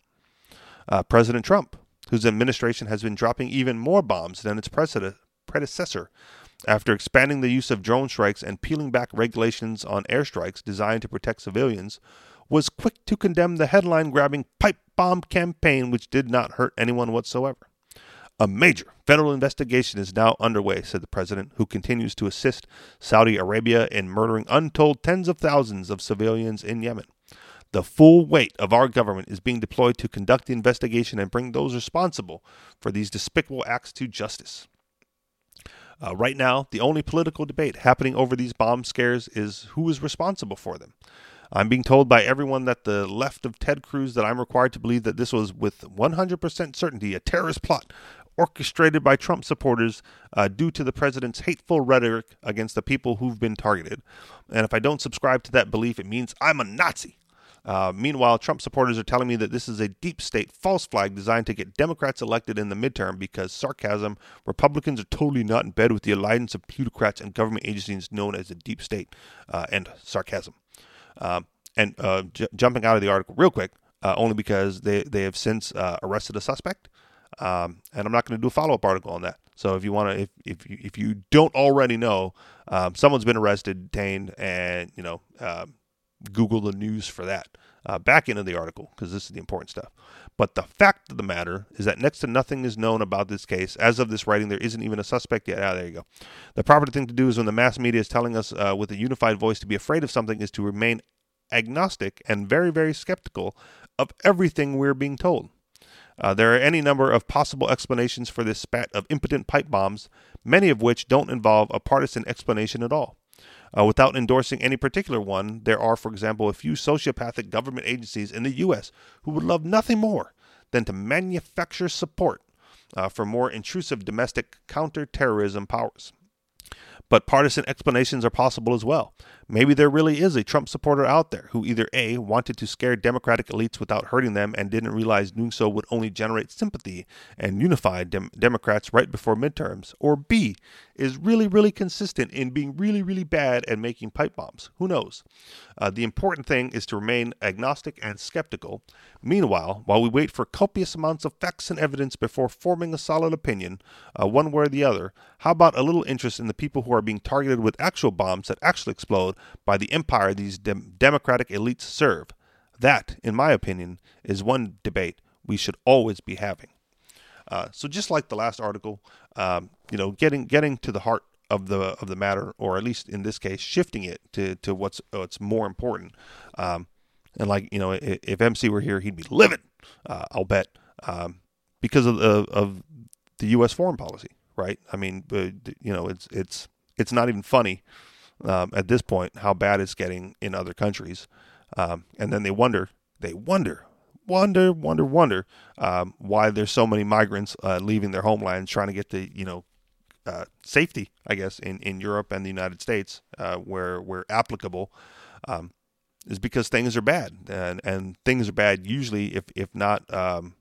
Uh, President Trump, whose administration has been dropping even more bombs than its predecessor, after expanding the use of drone strikes and peeling back regulations on airstrikes designed to protect civilians, was quick to condemn the headline grabbing pipe bomb campaign, which did not hurt anyone whatsoever. A major federal investigation is now underway, said the president, who continues to assist Saudi Arabia in murdering untold tens of thousands of civilians in Yemen. The full weight of our government is being deployed to conduct the investigation and bring those responsible for these despicable acts to justice. Uh, right now, the only political debate happening over these bomb scares is who is responsible for them. I'm being told by everyone that the left of Ted Cruz that I'm required to believe that this was with 100% certainty a terrorist plot orchestrated by Trump supporters uh, due to the president's hateful rhetoric against the people who've been targeted. And if I don't subscribe to that belief, it means I'm a Nazi. Uh, meanwhile, Trump supporters are telling me that this is a deep state false flag designed to get Democrats elected in the midterm because sarcasm, Republicans are totally not in bed with the alliance of plutocrats and government agencies known as the deep state, uh, and sarcasm. Um, and uh, j- jumping out of the article real quick, uh, only because they, they have since uh, arrested a suspect. Um, and I'm not going to do a follow up article on that. So if you want to, if if you, if you don't already know, um, someone's been arrested, detained, and you know, uh, Google the news for that. Uh, back into the article because this is the important stuff. But the fact of the matter is that next to nothing is known about this case. As of this writing, there isn't even a suspect yet. Ah, there you go. The proper thing to do is when the mass media is telling us uh, with a unified voice to be afraid of something is to remain agnostic and very, very skeptical of everything we're being told. Uh, there are any number of possible explanations for this spat of impotent pipe bombs, many of which don't involve a partisan explanation at all. Uh, without endorsing any particular one, there are, for example, a few sociopathic government agencies in the U.S. who would love nothing more than to manufacture support uh, for more intrusive domestic counterterrorism powers. But partisan explanations are possible as well. Maybe there really is a Trump supporter out there who either A, wanted to scare Democratic elites without hurting them and didn't realize doing so would only generate sympathy and unify dem- Democrats right before midterms, or B, is really, really consistent in being really, really bad at making pipe bombs. Who knows? Uh, the important thing is to remain agnostic and skeptical. Meanwhile, while we wait for copious amounts of facts and evidence before forming a solid opinion, uh, one way or the other, how about a little interest in the people who are being targeted with actual bombs that actually explode by the empire these dem- democratic elites serve? That, in my opinion, is one debate we should always be having. Uh, so just like the last article, um, you know, getting getting to the heart of the of the matter, or at least in this case, shifting it to to what's what's more important. Um, and like you know, if, if, MC were here, he'd be livid. Uh, I'll bet um, because of the of the U.S. foreign policy, right? I mean, uh, you know, it's it's it's not even funny um, at this point how bad it's getting in other countries, um, and then they wonder, they wonder wonder, wonder, wonder um, why there's so many migrants uh, leaving their homelands trying to get to you know uh, safety, I guess, in, in Europe and the United States, uh, where where applicable, um, is because things are bad, and and things are bad usually if if not um,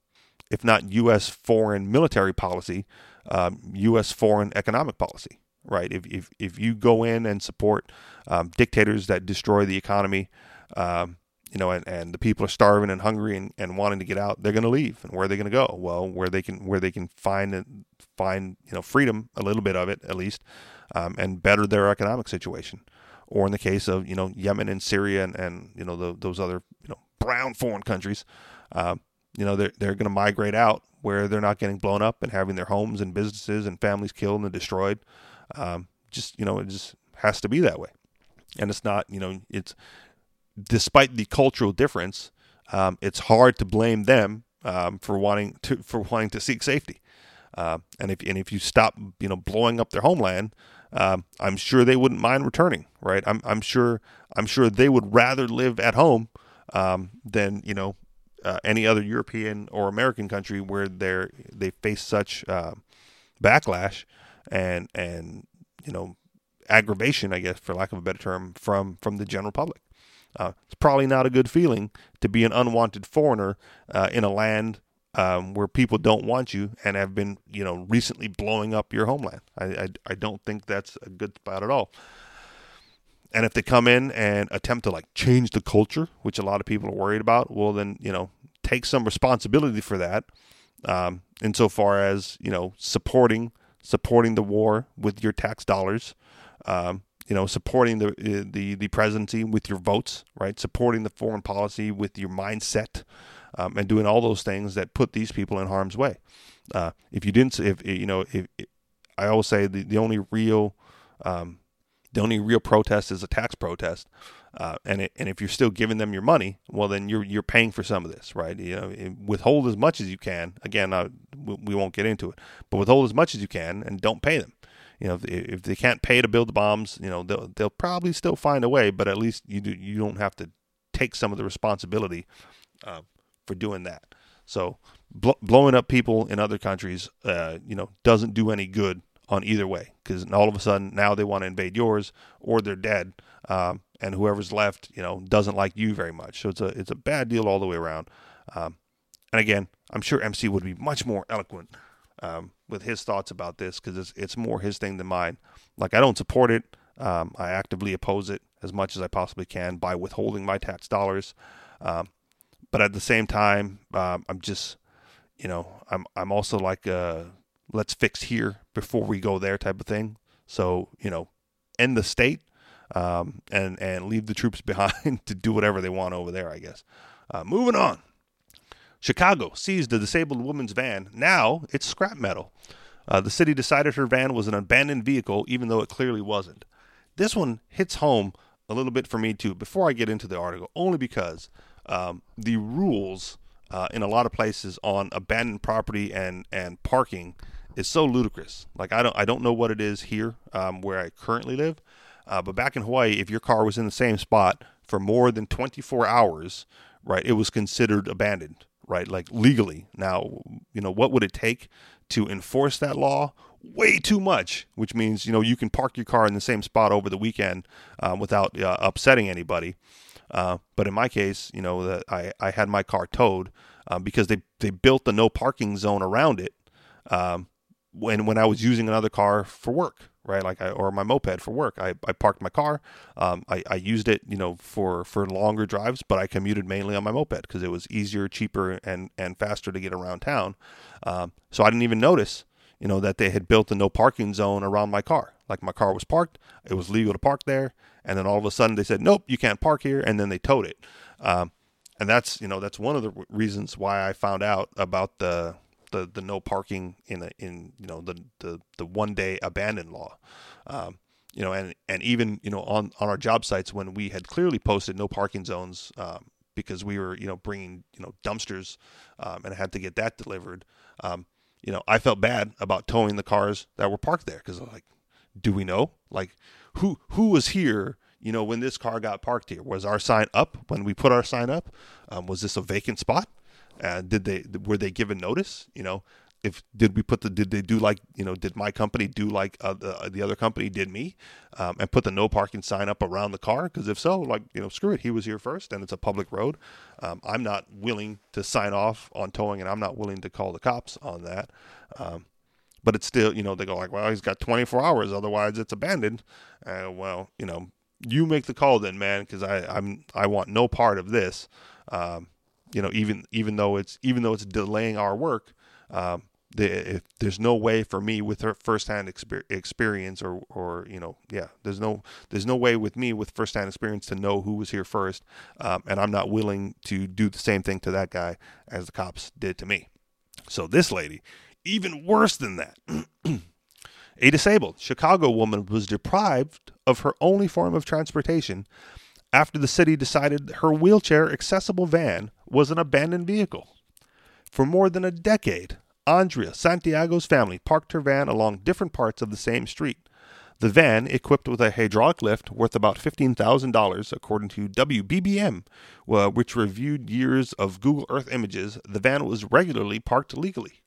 if not U.S. foreign military policy, U.S. Um, foreign economic policy, right? If if if you go in and support um, dictators that destroy the economy. Um, you know, and, and the people are starving and hungry and, and wanting to get out, they're going to leave. And where are they going to go? Well, where they can where they can find find you know freedom, a little bit of it at least, um, and better their economic situation. Or in the case of you know Yemen and Syria and, and you know the, those other you know brown foreign countries, uh, you know they're they're going to migrate out where they're not getting blown up and having their homes and businesses and families killed and destroyed. Um, just you know, it just has to be that way, and it's not. You know, it's despite the cultural difference, um, it's hard to blame them um, for wanting to for wanting to seek safety. Uh, and if and if you stop, you know, blowing up their homeland, um, I'm sure they wouldn't mind returning. Right? I'm I'm sure I'm sure they would rather live at home um, than you know uh, any other European or American country where they're they face such uh, backlash and and you know aggravation, I guess, for lack of a better term, from from the general public. Uh, it's probably not a good feeling to be an unwanted foreigner uh, in a land um, where people don't want you and have been, you know, recently blowing up your homeland. I, I, I don't think that's a good spot at all. And if they come in and attempt to like change the culture, which a lot of people are worried about, well, then you know, take some responsibility for that. Um, insofar as you know, supporting supporting the war with your tax dollars, um, you know, supporting the uh, the the presidency with your votes, right? Supporting the foreign policy with your mindset, um, and doing all those things that put these people in harm's way. Uh, if you didn't, if you know, if, if I always say the the only real um, the only real protest is a tax protest, uh, and it, and if you're still giving them your money, well then you're you're paying for some of this, right? You know, withhold as much as you can. Again, I, we won't get into it, but withhold as much as you can and don't pay them you know, if, if they can't pay to build the bombs, you know, they'll they'll probably still find a way. But at least you do you don't have to take some of the responsibility uh, for doing that. So bl- blowing up people in other countries, uh, you know, doesn't do any good on either way because all of a sudden now they want to invade yours or they're dead, um, and whoever's left, you know, doesn't like you very much. So it's a it's a bad deal all the way around. Um, and again, I'm sure MC would be much more eloquent um, with his thoughts about this because it's it's more his thing than mine. Like I don't support it. Um, I actively oppose it as much as I possibly can by withholding my tax dollars. Um, but at the same time, um, I'm just, you know, I'm I'm also like a let's fix here before we go there type of thing. So you know, end the state um, and and leave the troops behind to do whatever they want over there. I guess. Uh, moving on. Chicago seized a disabled woman's van. Now it's scrap metal. Uh, the city decided her van was an abandoned vehicle, even though it clearly wasn't. This one hits home a little bit for me too. Before I get into the article, only because um, the rules uh, in a lot of places on abandoned property and and parking is so ludicrous. Like I don't I don't know what it is here um, where I currently live, uh, but back in Hawaii, if your car was in the same spot for more than 24 hours, right, it was considered abandoned right? Like legally. Now, you know, what would it take to enforce that law? Way too much, which means, you know, you can park your car in the same spot over the weekend uh, without uh, upsetting anybody. Uh, but in my case, you know, that I, I had my car towed uh, because they, they built the no parking zone around it um, when, when I was using another car for work right? Like I, or my moped for work. I, I parked my car. Um, I, I used it, you know, for, for longer drives, but I commuted mainly on my moped because it was easier, cheaper, and, and faster to get around town. Um, so I didn't even notice, you know, that they had built a no parking zone around my car. Like my car was parked, it was legal to park there, and then all of a sudden they said, nope, you can't park here, and then they towed it. Um, and that's, you know, that's one of the reasons why I found out about the the the no parking in a, in you know the the the one day abandon law. Um, you know, and and even you know on on our job sites when we had clearly posted no parking zones um, because we were you know bringing you know dumpsters um, and had to get that delivered. Um, you know, I felt bad about towing the cars that were parked there because like, do we know like who who was here? You know, when this car got parked here, was our sign up when we put our sign up? Um, was this a vacant spot? Uh, did they were they given notice? You know, if did we put the did they do like you know did my company do like uh, the, the other company did me um, and put the no parking sign up around the car? Because if so like you know screw it he was here first and it's a public road. Um, i'm not willing to sign off on towing and i'm not willing to call the cops on that. Um, but it's still you know they go like well he's got 24 hours otherwise it's abandoned. Uh, well you know you make the call then man because i i'm i want no part of this. Um, you know, even even though it's even though it's delaying our work, um, the, if there's no way for me with her firsthand exper- experience or or you know yeah there's no there's no way with me with firsthand experience to know who was here first um, and I'm not willing to do the same thing to that guy as the cops did to me So this lady, even worse than that. a disabled Chicago woman was deprived of her only form of transportation after the city decided her wheelchair accessible van was an abandoned vehicle. For more than a decade, Andrea Santiago's family parked her van along different parts of the same street. The van, equipped with a hydraulic lift worth about $15,000, according to WBBM, uh, which reviewed years of Google Earth images, the van was regularly parked legally.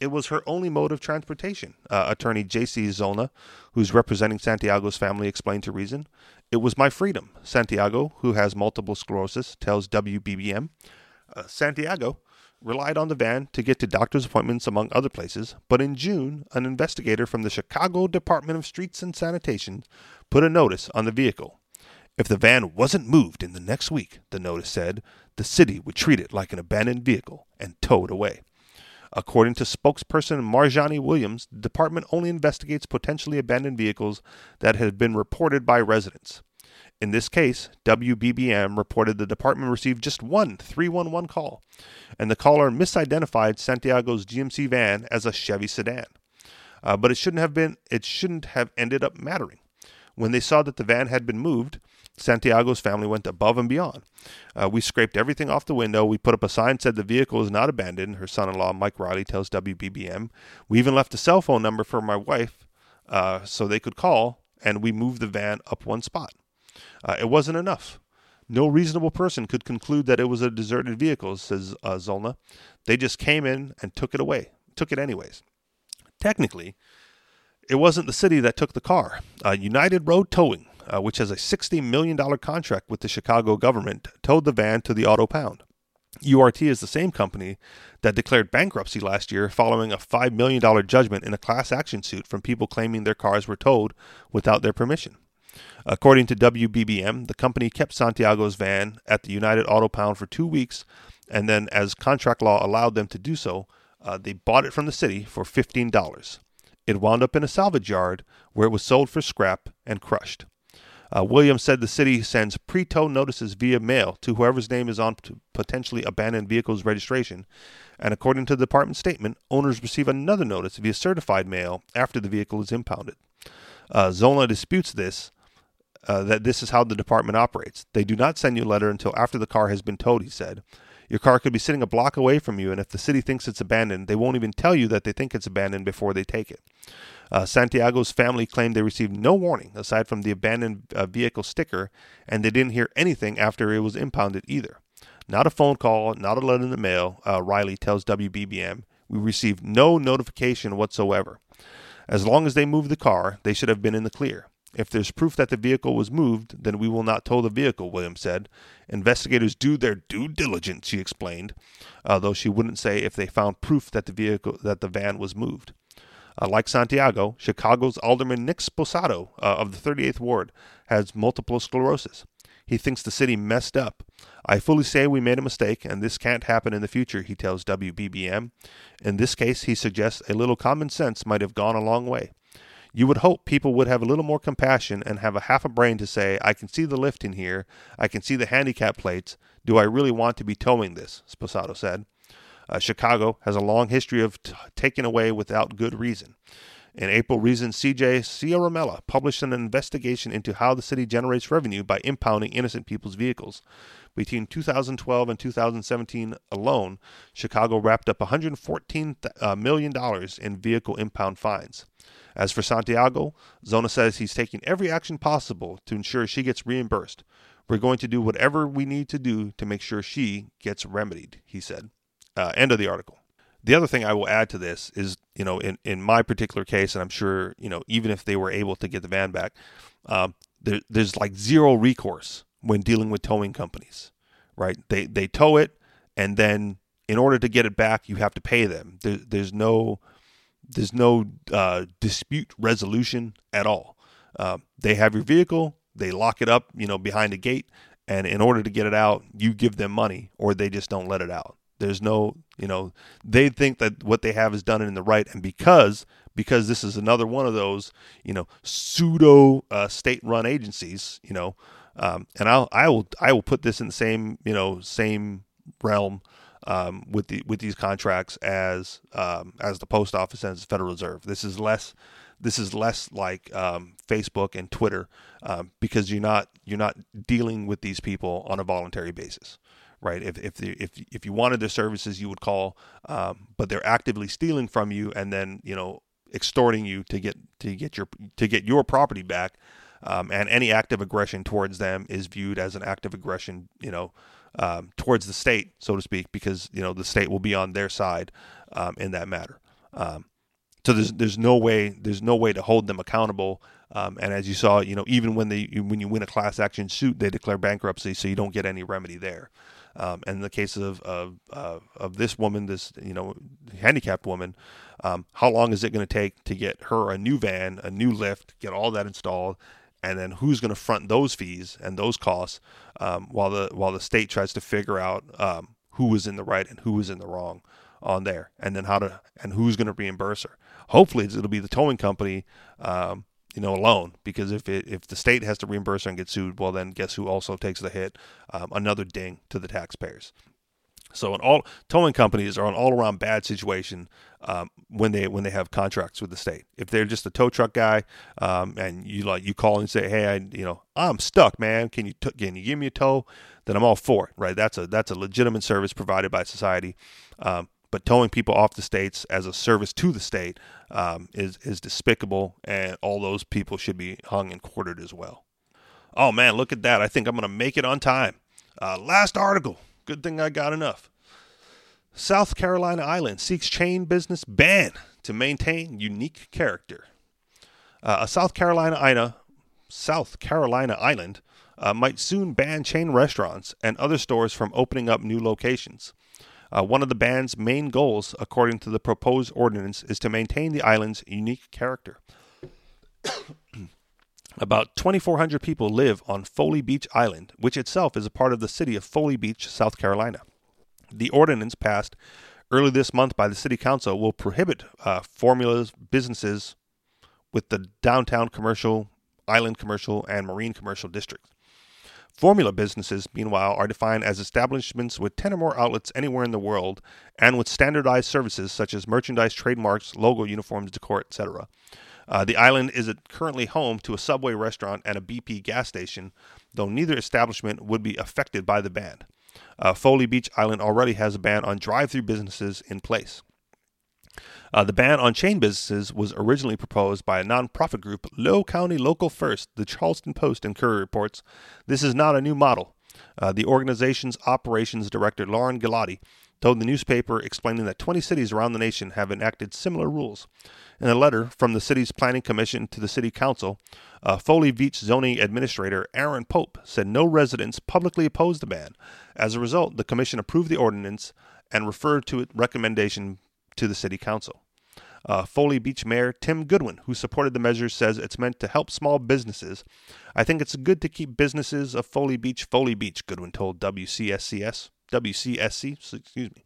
It was her only mode of transportation, uh, attorney J.C. Zollner, who's representing Santiago's family, explained to Reason. It was my freedom, Santiago, who has multiple sclerosis, tells WBBM. Uh, Santiago relied on the van to get to doctor's appointments, among other places, but in June, an investigator from the Chicago Department of Streets and Sanitation put a notice on the vehicle. If the van wasn't moved in the next week, the notice said, the city would treat it like an abandoned vehicle and tow it away. According to spokesperson Marjani Williams, the department only investigates potentially abandoned vehicles that have been reported by residents. In this case, WBBM reported the department received just one 311 call, and the caller misidentified Santiago's GMC van as a Chevy sedan. Uh, but it shouldn't have been. It shouldn't have ended up mattering. When they saw that the van had been moved, Santiago's family went above and beyond. Uh, we scraped everything off the window. We put up a sign said the vehicle is not abandoned. Her son-in-law Mike Riley tells WBBM. We even left a cell phone number for my wife uh, so they could call, and we moved the van up one spot. Uh, it wasn't enough. No reasonable person could conclude that it was a deserted vehicle, says uh, Zollner. They just came in and took it away, took it anyways. Technically, it wasn't the city that took the car. Uh, United Road Towing, uh, which has a $60 million contract with the Chicago government, towed the van to the auto pound. URT is the same company that declared bankruptcy last year following a $5 million judgment in a class action suit from people claiming their cars were towed without their permission. According to WBBM, the company kept Santiago's van at the United Auto Pound for two weeks, and then, as contract law allowed them to do so, uh, they bought it from the city for $15. It wound up in a salvage yard where it was sold for scrap and crushed. Uh, Williams said the city sends pre tow notices via mail to whoever's name is on potentially abandoned vehicles registration, and according to the department statement, owners receive another notice via certified mail after the vehicle is impounded. Uh, Zollner disputes this, uh, that this is how the department operates. They do not send you a letter until after the car has been towed, he said. Your car could be sitting a block away from you, and if the city thinks it's abandoned, they won't even tell you that they think it's abandoned before they take it. Uh, Santiago's family claimed they received no warning aside from the abandoned uh, vehicle sticker, and they didn't hear anything after it was impounded either. Not a phone call, not a letter in the mail, uh, Riley tells WBBM. We received no notification whatsoever. As long as they moved the car, they should have been in the clear. If there's proof that the vehicle was moved, then we will not tow the vehicle, Williams said. Investigators do their due diligence, she explained, though she wouldn't say if they found proof that the vehicle that the van was moved. Uh, like Santiago, Chicago's Alderman Nick Sposato uh, of the 38th Ward has multiple sclerosis. He thinks the city messed up. I fully say we made a mistake, and this can't happen in the future, he tells WBBM. In this case, he suggests a little common sense might have gone a long way. You would hope people would have a little more compassion and have a half a brain to say, I can see the lift in here, I can see the handicap plates. Do I really want to be towing this? Sposato said. Uh, Chicago has a long history of t- taking away without good reason. In April, Reason CJ Ciaramella published an investigation into how the city generates revenue by impounding innocent people's vehicles. Between 2012 and 2017 alone, Chicago wrapped up $114 uh, in vehicle impound fines. As for Santiago, Zona says he's taking every action possible to ensure she gets reimbursed. We're going to do whatever we need to do to make sure she gets remedied, he said. Uh, end of the article. The other thing I will add to this is, you know, in, in my particular case, and I'm sure, you know, even if they were able to get the van back, um, there, there's like zero recourse when dealing with towing companies, right? They they tow it, and then in order to get it back, you have to pay them. There, there's no there's no uh, dispute resolution at all. Uh, they have your vehicle, they lock it up, you know, behind a gate, and in order to get it out, you give them money, or they just don't let it out. There's no, you know, they think that what they have is done in the right, and because because this is another one of those, you know, pseudo uh, state-run agencies, you know, um, and I'll I will I will put this in the same you know same realm um, with the with these contracts as um, as the post office and as the Federal Reserve. This is less this is less like um, Facebook and Twitter um, because you're not you're not dealing with these people on a voluntary basis, right? If if the, if if you wanted their services, you would call, um, but they're actively stealing from you and then you know extorting you to get to get your to get your property back. Um, and any act of aggression towards them is viewed as an act of aggression, you know, um, towards the state, so to speak, because you know the state will be on their side um, in that matter. Um, so there's there's no way there's no way to hold them accountable. Um, and as you saw, you know, even when they when you win a class action suit, they declare bankruptcy, so you don't get any remedy there. Um, in the case of of, uh, of this woman, this you know handicapped woman, um, how long is it going to take to get her a new van, a new lift, get all that installed, and then who's going to front those fees and those costs um, while the while the state tries to figure out um, who was in the right and who was in the wrong on there, and then how to and who's going to reimburse her. Hopefully, it'll be the towing company, um, you know, alone. Because if it, if the state has to reimburse and get sued, well, then guess who also takes the hit? Um, another ding to the taxpayers. So, an all towing companies are an all around bad situation um, when they when they have contracts with the state. If they're just a tow truck guy, um, and you like you call and say, "Hey, I you know I'm stuck, man. Can you t- can you give me a tow?" Then I'm all for it, right? That's a that's a legitimate service provided by society. Um, but towing people off the states as a service to the state um, is is despicable, and all those people should be hung and quartered as well. Oh man, look at that! I think I'm gonna make it on time. Uh, last article. Good thing I got enough. South Carolina Island seeks chain business ban to maintain unique character. Uh, a South Carolina Ina, South Carolina island uh, might soon ban chain restaurants and other stores from opening up new locations. Uh, one of the band's main goals, according to the proposed ordinance, is to maintain the island's unique character. About 2,400 people live on Folly Beach Island, which itself is a part of the city of Folly Beach, South Carolina. The ordinance passed early this month by the City Council will prohibit uh, formulas businesses with the downtown commercial, island commercial, and marine commercial districts. Formula businesses, meanwhile, are defined as establishments with 10 or more outlets anywhere in the world and with standardized services such as merchandise, trademarks, logo, uniforms, decor, etc. Uh, the island is currently home to a Subway restaurant and a BP gas station, though neither establishment would be affected by the ban. Uh, Folly Beach Island already has a ban on drive through businesses in place. Uh, the ban on chain businesses was originally proposed by a nonprofit group, Lowcountry Local First, the Charleston Post and Courier reports. This is not a new model. Uh, the organization's operations director, Lauren Galati, told the newspaper explaining that 20 cities around the nation have enacted similar rules. In a letter from the city's planning commission to the city council, uh, Folly Beach zoning administrator Aaron Pope said no residents publicly opposed the ban. As a result, the commission approved the ordinance and referred to its recommendation to the city council. Uh, Folly Beach Mayor Tim Goodwin, who supported the measure, says it's meant to help small businesses. I think it's good to keep businesses of Folly Beach Folly Beach, Goodwin told WCSCS, WCSC, excuse me.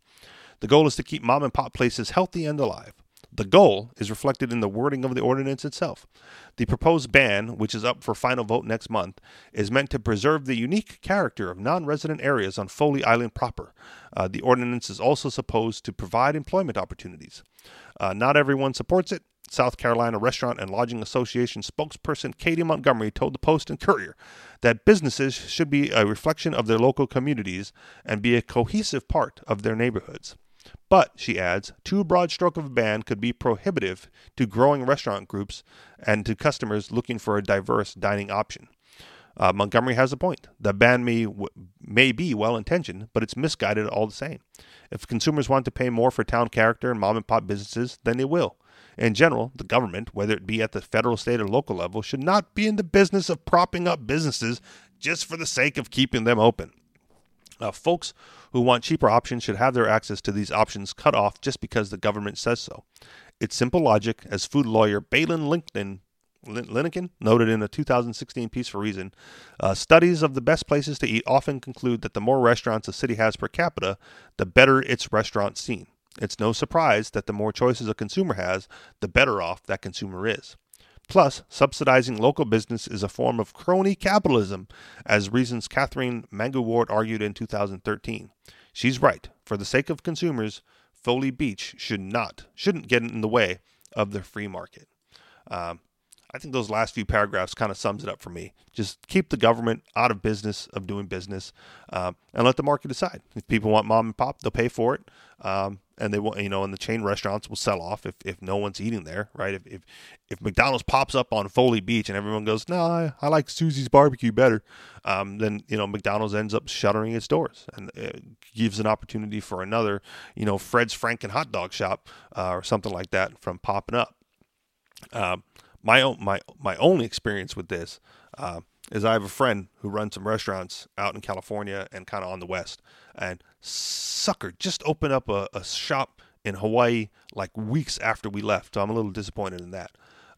The goal is to keep mom and pop places healthy and alive. The goal is reflected in the wording of the ordinance itself. The proposed ban, which is up for final vote next month, is meant to preserve the unique character of non resident areas on Folly Island proper. Uh, the ordinance is also supposed to provide employment opportunities. Uh, not everyone supports it. South Carolina Restaurant and Lodging Association spokesperson Katie Montgomery told the Post and Courier that businesses should be a reflection of their local communities and be a cohesive part of their neighborhoods. But, she adds, too broad stroke of a ban could be prohibitive to growing restaurant groups and to customers looking for a diverse dining option. Uh, Montgomery has a point. The ban may, may be well intentioned, but it's misguided all the same. If consumers want to pay more for town character and mom and pop businesses, then they will. In general, the government, whether it be at the federal, state, or local level, should not be in the business of propping up businesses just for the sake of keeping them open. Uh, folks who want cheaper options should have their access to these options cut off just because the government says so. It's simple logic, as food lawyer Baylen Linnekin Linnekin noted in a 2016 piece for Reason. Uh, studies of the best places to eat often conclude that the more restaurants a city has per capita, the better its restaurant scene. It's no surprise that the more choices a consumer has, the better off that consumer is. Plus, subsidizing local business is a form of crony capitalism, as Reason's Katherine Mangu-Ward argued in 2013. She's right. for the sake of consumers, Folly Beach should not shouldn't get in the way of the free market. Um, I think those last few paragraphs kind of sums it up for me. Just keep the government out of business of doing business, um, and let the market decide. If people want mom and pop, they'll pay for it, um, and they want you know, and the chain restaurants will sell off if, if no one's eating there, right? If, if if McDonald's pops up on Folly Beach and everyone goes, no, I, I like Susie's barbecue better, um, then you know McDonald's ends up shuttering its doors, and it gives an opportunity for another, you know, Fred's Franken hot dog shop uh, or something like that from popping up. Um, my own my my only experience with this uh, is I have a friend who runs some restaurants out in California and kind of on the west, and sucker just opened up a, a, shop in Hawaii like weeks after we left. So I'm a little disappointed in that.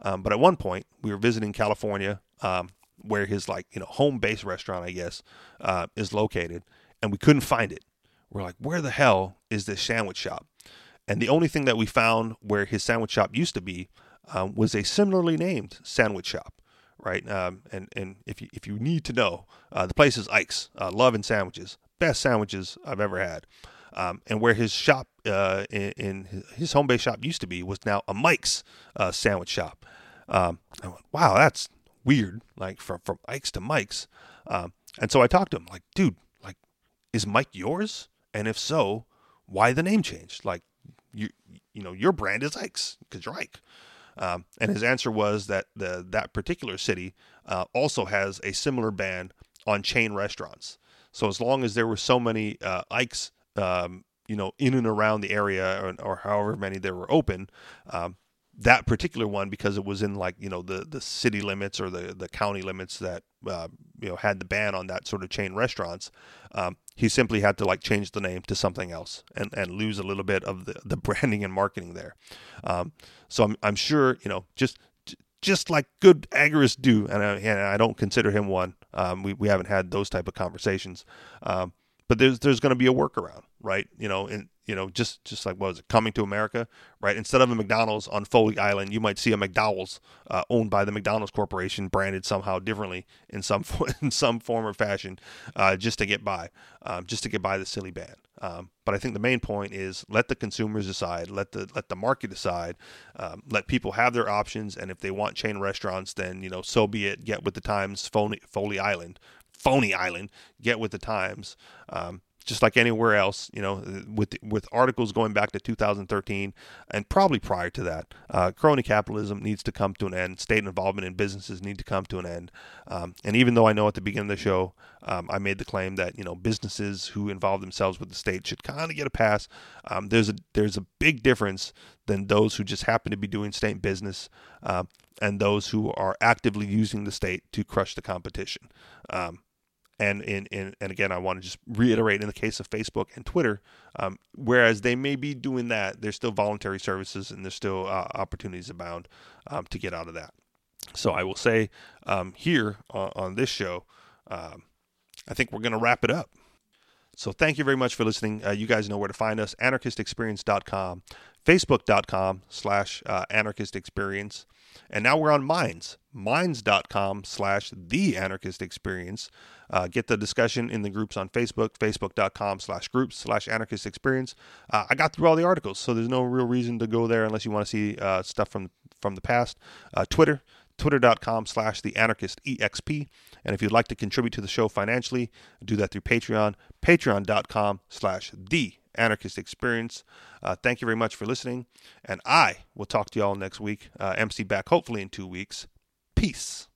Um, but at one point we were visiting California, um, where his like you know home base restaurant I guess uh, is located, and we couldn't find it. We're like, where the hell is this sandwich shop? And the only thing that we found where his sandwich shop used to be um, was a similarly named sandwich shop, right? Um, and and if you if you need to know, uh, the place is Ike's uh, Love and Sandwiches, best sandwiches I've ever had. Um, and where his shop uh, in, in, his home base shop used to be was now a Mike's uh, sandwich shop. Um, I went, wow, that's weird. Like from from Ike's to Mike's. Um, and so I talked to him, like, dude, like, is Mike yours? And if so, why the name change? Like, you you know, your brand is Ike's because you're Ike. Um, and his answer was that the that particular city uh, also has a similar ban on chain restaurants. So as long as there were so many uh, Ikes, um, you know, in and around the area, or, or however many there were open, um, that particular one because it was in like you know the the city limits or the the county limits that uh, you know had the ban on that sort of chain restaurants. Um, he simply had to like change the name to something else and, and lose a little bit of the, the branding and marketing there. Um, so I'm, I'm sure you know just just like good agorists do, and I, and I don't consider him one. Um, we, we haven't had those type of conversations, um, but there's there's going to be a workaround, right? You know, and you know, just just like what was it, coming to America, right? Instead of a McDonald's on Folly Island, you might see a McDowell's uh, owned by the McDonald's Corporation, branded somehow differently in some in some form or fashion, uh, just to get by, um, just to get by the silly ban. Um, but I think the main point is let the consumers decide, let the let the market decide, um, let people have their options, and if they want chain restaurants, then you know so be it. Get with the times, Folly, Folly Island, Phony Island, get with the times. Um, just like anywhere else, you know, with with articles going back to 2013 and probably prior to that, uh, crony capitalism needs to come to an end. State involvement in businesses need to come to an end. Um, and even though I know at the beginning of the show, um, I made the claim that you know businesses who involve themselves with the state should kind of get a pass. Um, there's a there's a big difference than those who just happen to be doing state business uh, and those who are actively using the state to crush the competition. Um, and in, in and again, I want to just reiterate in the case of Facebook and Twitter, um, whereas they may be doing that, there's still voluntary services and there's still uh, opportunities abound um, to get out of that. So I will say um, here on, on, this show, um, I think we're going to wrap it up. So thank you very much for listening. Uh, you guys know where to find us: anarchistexperience.com, facebook.com slash uh, anarchistexperience. And now we're on Minds, minds.com slash the anarchist experience. Uh, get the discussion in the groups on Facebook, facebook.com slash groups slash anarchist experience. Uh, I got through all the articles, so there's no real reason to go there unless you want to see uh, stuff from, from the past. Uh, Twitter, twitter.com slash the anarchist exp and if you'd like to contribute to the show financially do that through patreon patreon.com slash the anarchist experience. Uh, thank you very much for listening and i will talk to y'all next week. Uh, mc back hopefully in two weeks. Peace